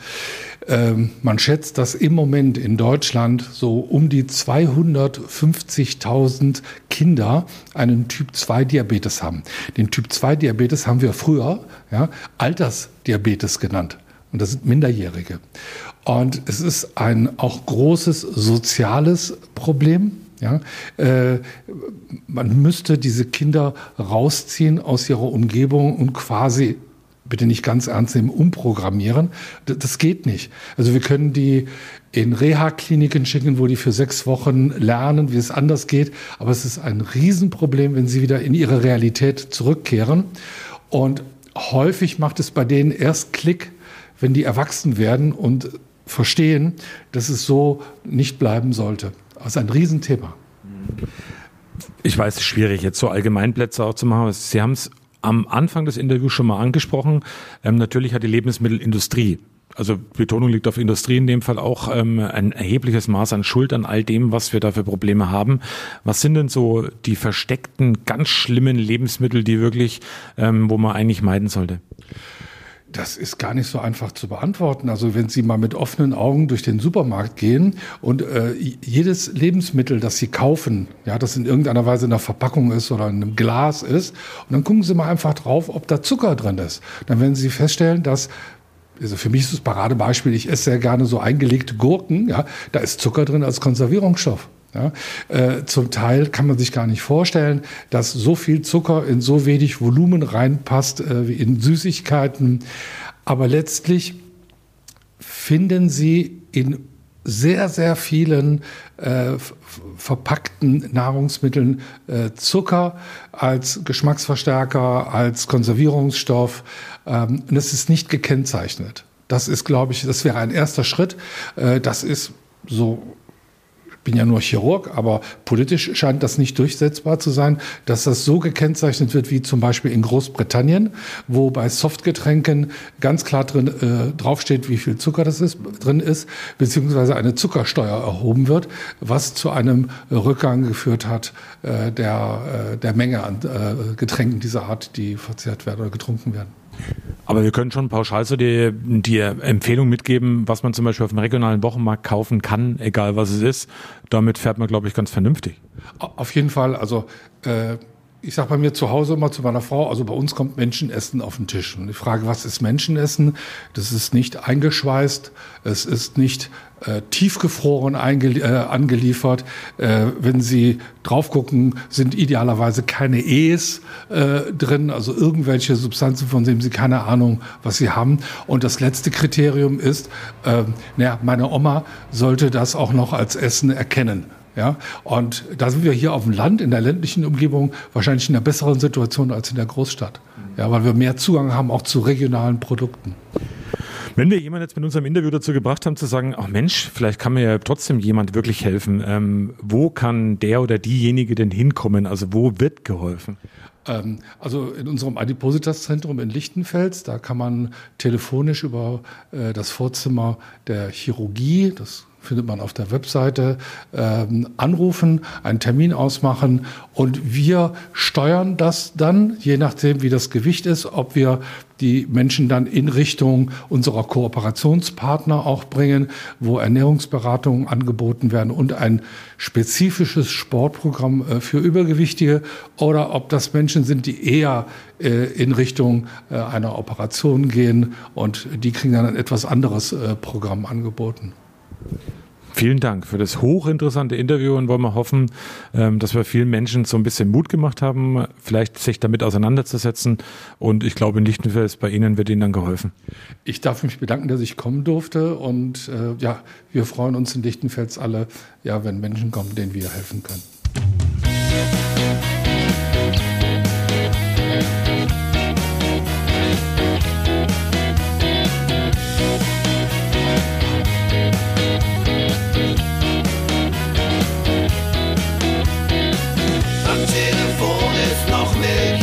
F: Ähm, man schätzt, dass im Moment in Deutschland so um die 250.000 Kinder einen Typ-2-Diabetes haben. Den Typ-2-Diabetes haben wir früher ja, Altersdiabetes genannt. Und das sind Minderjährige. Und es ist ein auch großes soziales Problem. Ja, äh, man müsste diese Kinder rausziehen aus ihrer Umgebung und quasi bitte nicht ganz ernst nehmen, umprogrammieren. Das geht nicht. Also wir können die in Reha-Kliniken schicken, wo die für sechs Wochen lernen, wie es anders geht. Aber es ist ein Riesenproblem, wenn sie wieder in ihre Realität zurückkehren. Und häufig macht es bei denen erst Klick, wenn die erwachsen werden und verstehen, dass es so nicht bleiben sollte. Das ein Riesenthema.
C: Ich weiß, es ist schwierig, jetzt so Allgemeinplätze auch zu machen. Sie haben es am Anfang des Interviews schon mal angesprochen. Ähm, natürlich hat die Lebensmittelindustrie, also Betonung liegt auf Industrie in dem Fall auch ähm, ein erhebliches Maß an Schuld an all dem, was wir da für Probleme haben. Was sind denn so die versteckten, ganz schlimmen Lebensmittel, die wirklich, ähm, wo man eigentlich meiden sollte?
F: Das ist gar nicht so einfach zu beantworten. Also wenn Sie mal mit offenen Augen durch den Supermarkt gehen und äh, jedes Lebensmittel, das Sie kaufen, ja, das in irgendeiner Weise in einer Verpackung ist oder in einem Glas ist, und dann gucken Sie mal einfach drauf, ob da Zucker drin ist. Dann werden Sie feststellen, dass also für mich ist das Paradebeispiel, ich esse sehr gerne so eingelegte Gurken, ja, da ist Zucker drin als Konservierungsstoff. Ja, äh, zum Teil kann man sich gar nicht vorstellen, dass so viel Zucker in so wenig Volumen reinpasst äh, wie in Süßigkeiten. Aber letztlich finden Sie in sehr, sehr vielen äh, verpackten Nahrungsmitteln äh, Zucker als Geschmacksverstärker, als Konservierungsstoff. Ähm, und es ist nicht gekennzeichnet. Das ist, glaube ich, das wäre ein erster Schritt. Äh, das ist so bin ja nur Chirurg, aber politisch scheint das nicht durchsetzbar zu sein, dass das so gekennzeichnet wird wie zum Beispiel in Großbritannien, wo bei Softgetränken ganz klar drin äh, draufsteht, wie viel Zucker das ist, drin ist, beziehungsweise eine Zuckersteuer erhoben wird, was zu einem Rückgang geführt hat äh, der, äh, der Menge an äh, Getränken dieser Art, die verzehrt werden oder getrunken werden.
C: Aber wir können schon pauschal so die, die Empfehlung mitgeben, was man zum Beispiel auf dem regionalen Wochenmarkt kaufen kann, egal was es ist. Damit fährt man, glaube ich, ganz vernünftig.
F: Auf jeden Fall. Also äh, ich sage bei mir zu Hause immer zu meiner Frau, also bei uns kommt Menschenessen auf den Tisch. Und ich frage, was ist Menschenessen? Das ist nicht eingeschweißt, es ist nicht äh, tiefgefroren äh, angeliefert. Äh, wenn Sie drauf gucken, sind idealerweise keine E's äh, drin, also irgendwelche Substanzen, von denen Sie keine Ahnung, was Sie haben. Und das letzte Kriterium ist, äh, naja, meine Oma sollte das auch noch als Essen erkennen. Ja, und da sind wir hier auf dem Land, in der ländlichen Umgebung, wahrscheinlich in einer besseren Situation als in der Großstadt. Ja, weil wir mehr Zugang haben auch zu regionalen Produkten.
C: Wenn wir jemanden jetzt mit unserem Interview dazu gebracht haben, zu sagen, ach Mensch, vielleicht kann mir ja trotzdem jemand wirklich helfen, ähm, wo kann der oder diejenige denn hinkommen? Also wo wird geholfen?
F: Ähm, also in unserem Adipositas-Zentrum in Lichtenfels, da kann man telefonisch über äh, das Vorzimmer der Chirurgie, das findet man auf der Webseite, ähm, anrufen, einen Termin ausmachen und wir steuern das dann, je nachdem wie das Gewicht ist, ob wir die Menschen dann in Richtung unserer Kooperationspartner auch bringen, wo Ernährungsberatungen angeboten werden und ein spezifisches Sportprogramm äh, für Übergewichtige oder ob das Menschen sind, die eher äh, in Richtung äh, einer Operation gehen und die kriegen dann ein etwas anderes Programm angeboten.
C: Vielen Dank für das hochinteressante Interview und wollen wir hoffen, ähm, dass wir vielen Menschen so ein bisschen Mut gemacht haben, vielleicht sich damit auseinanderzusetzen. Und ich glaube, in Lichtenfels bei Ihnen wird Ihnen dann geholfen.
F: Ich darf mich bedanken, dass ich kommen durfte. Und äh, ja, wir freuen uns in Lichtenfels alle, ja, wenn Menschen kommen, denen wir helfen können. me.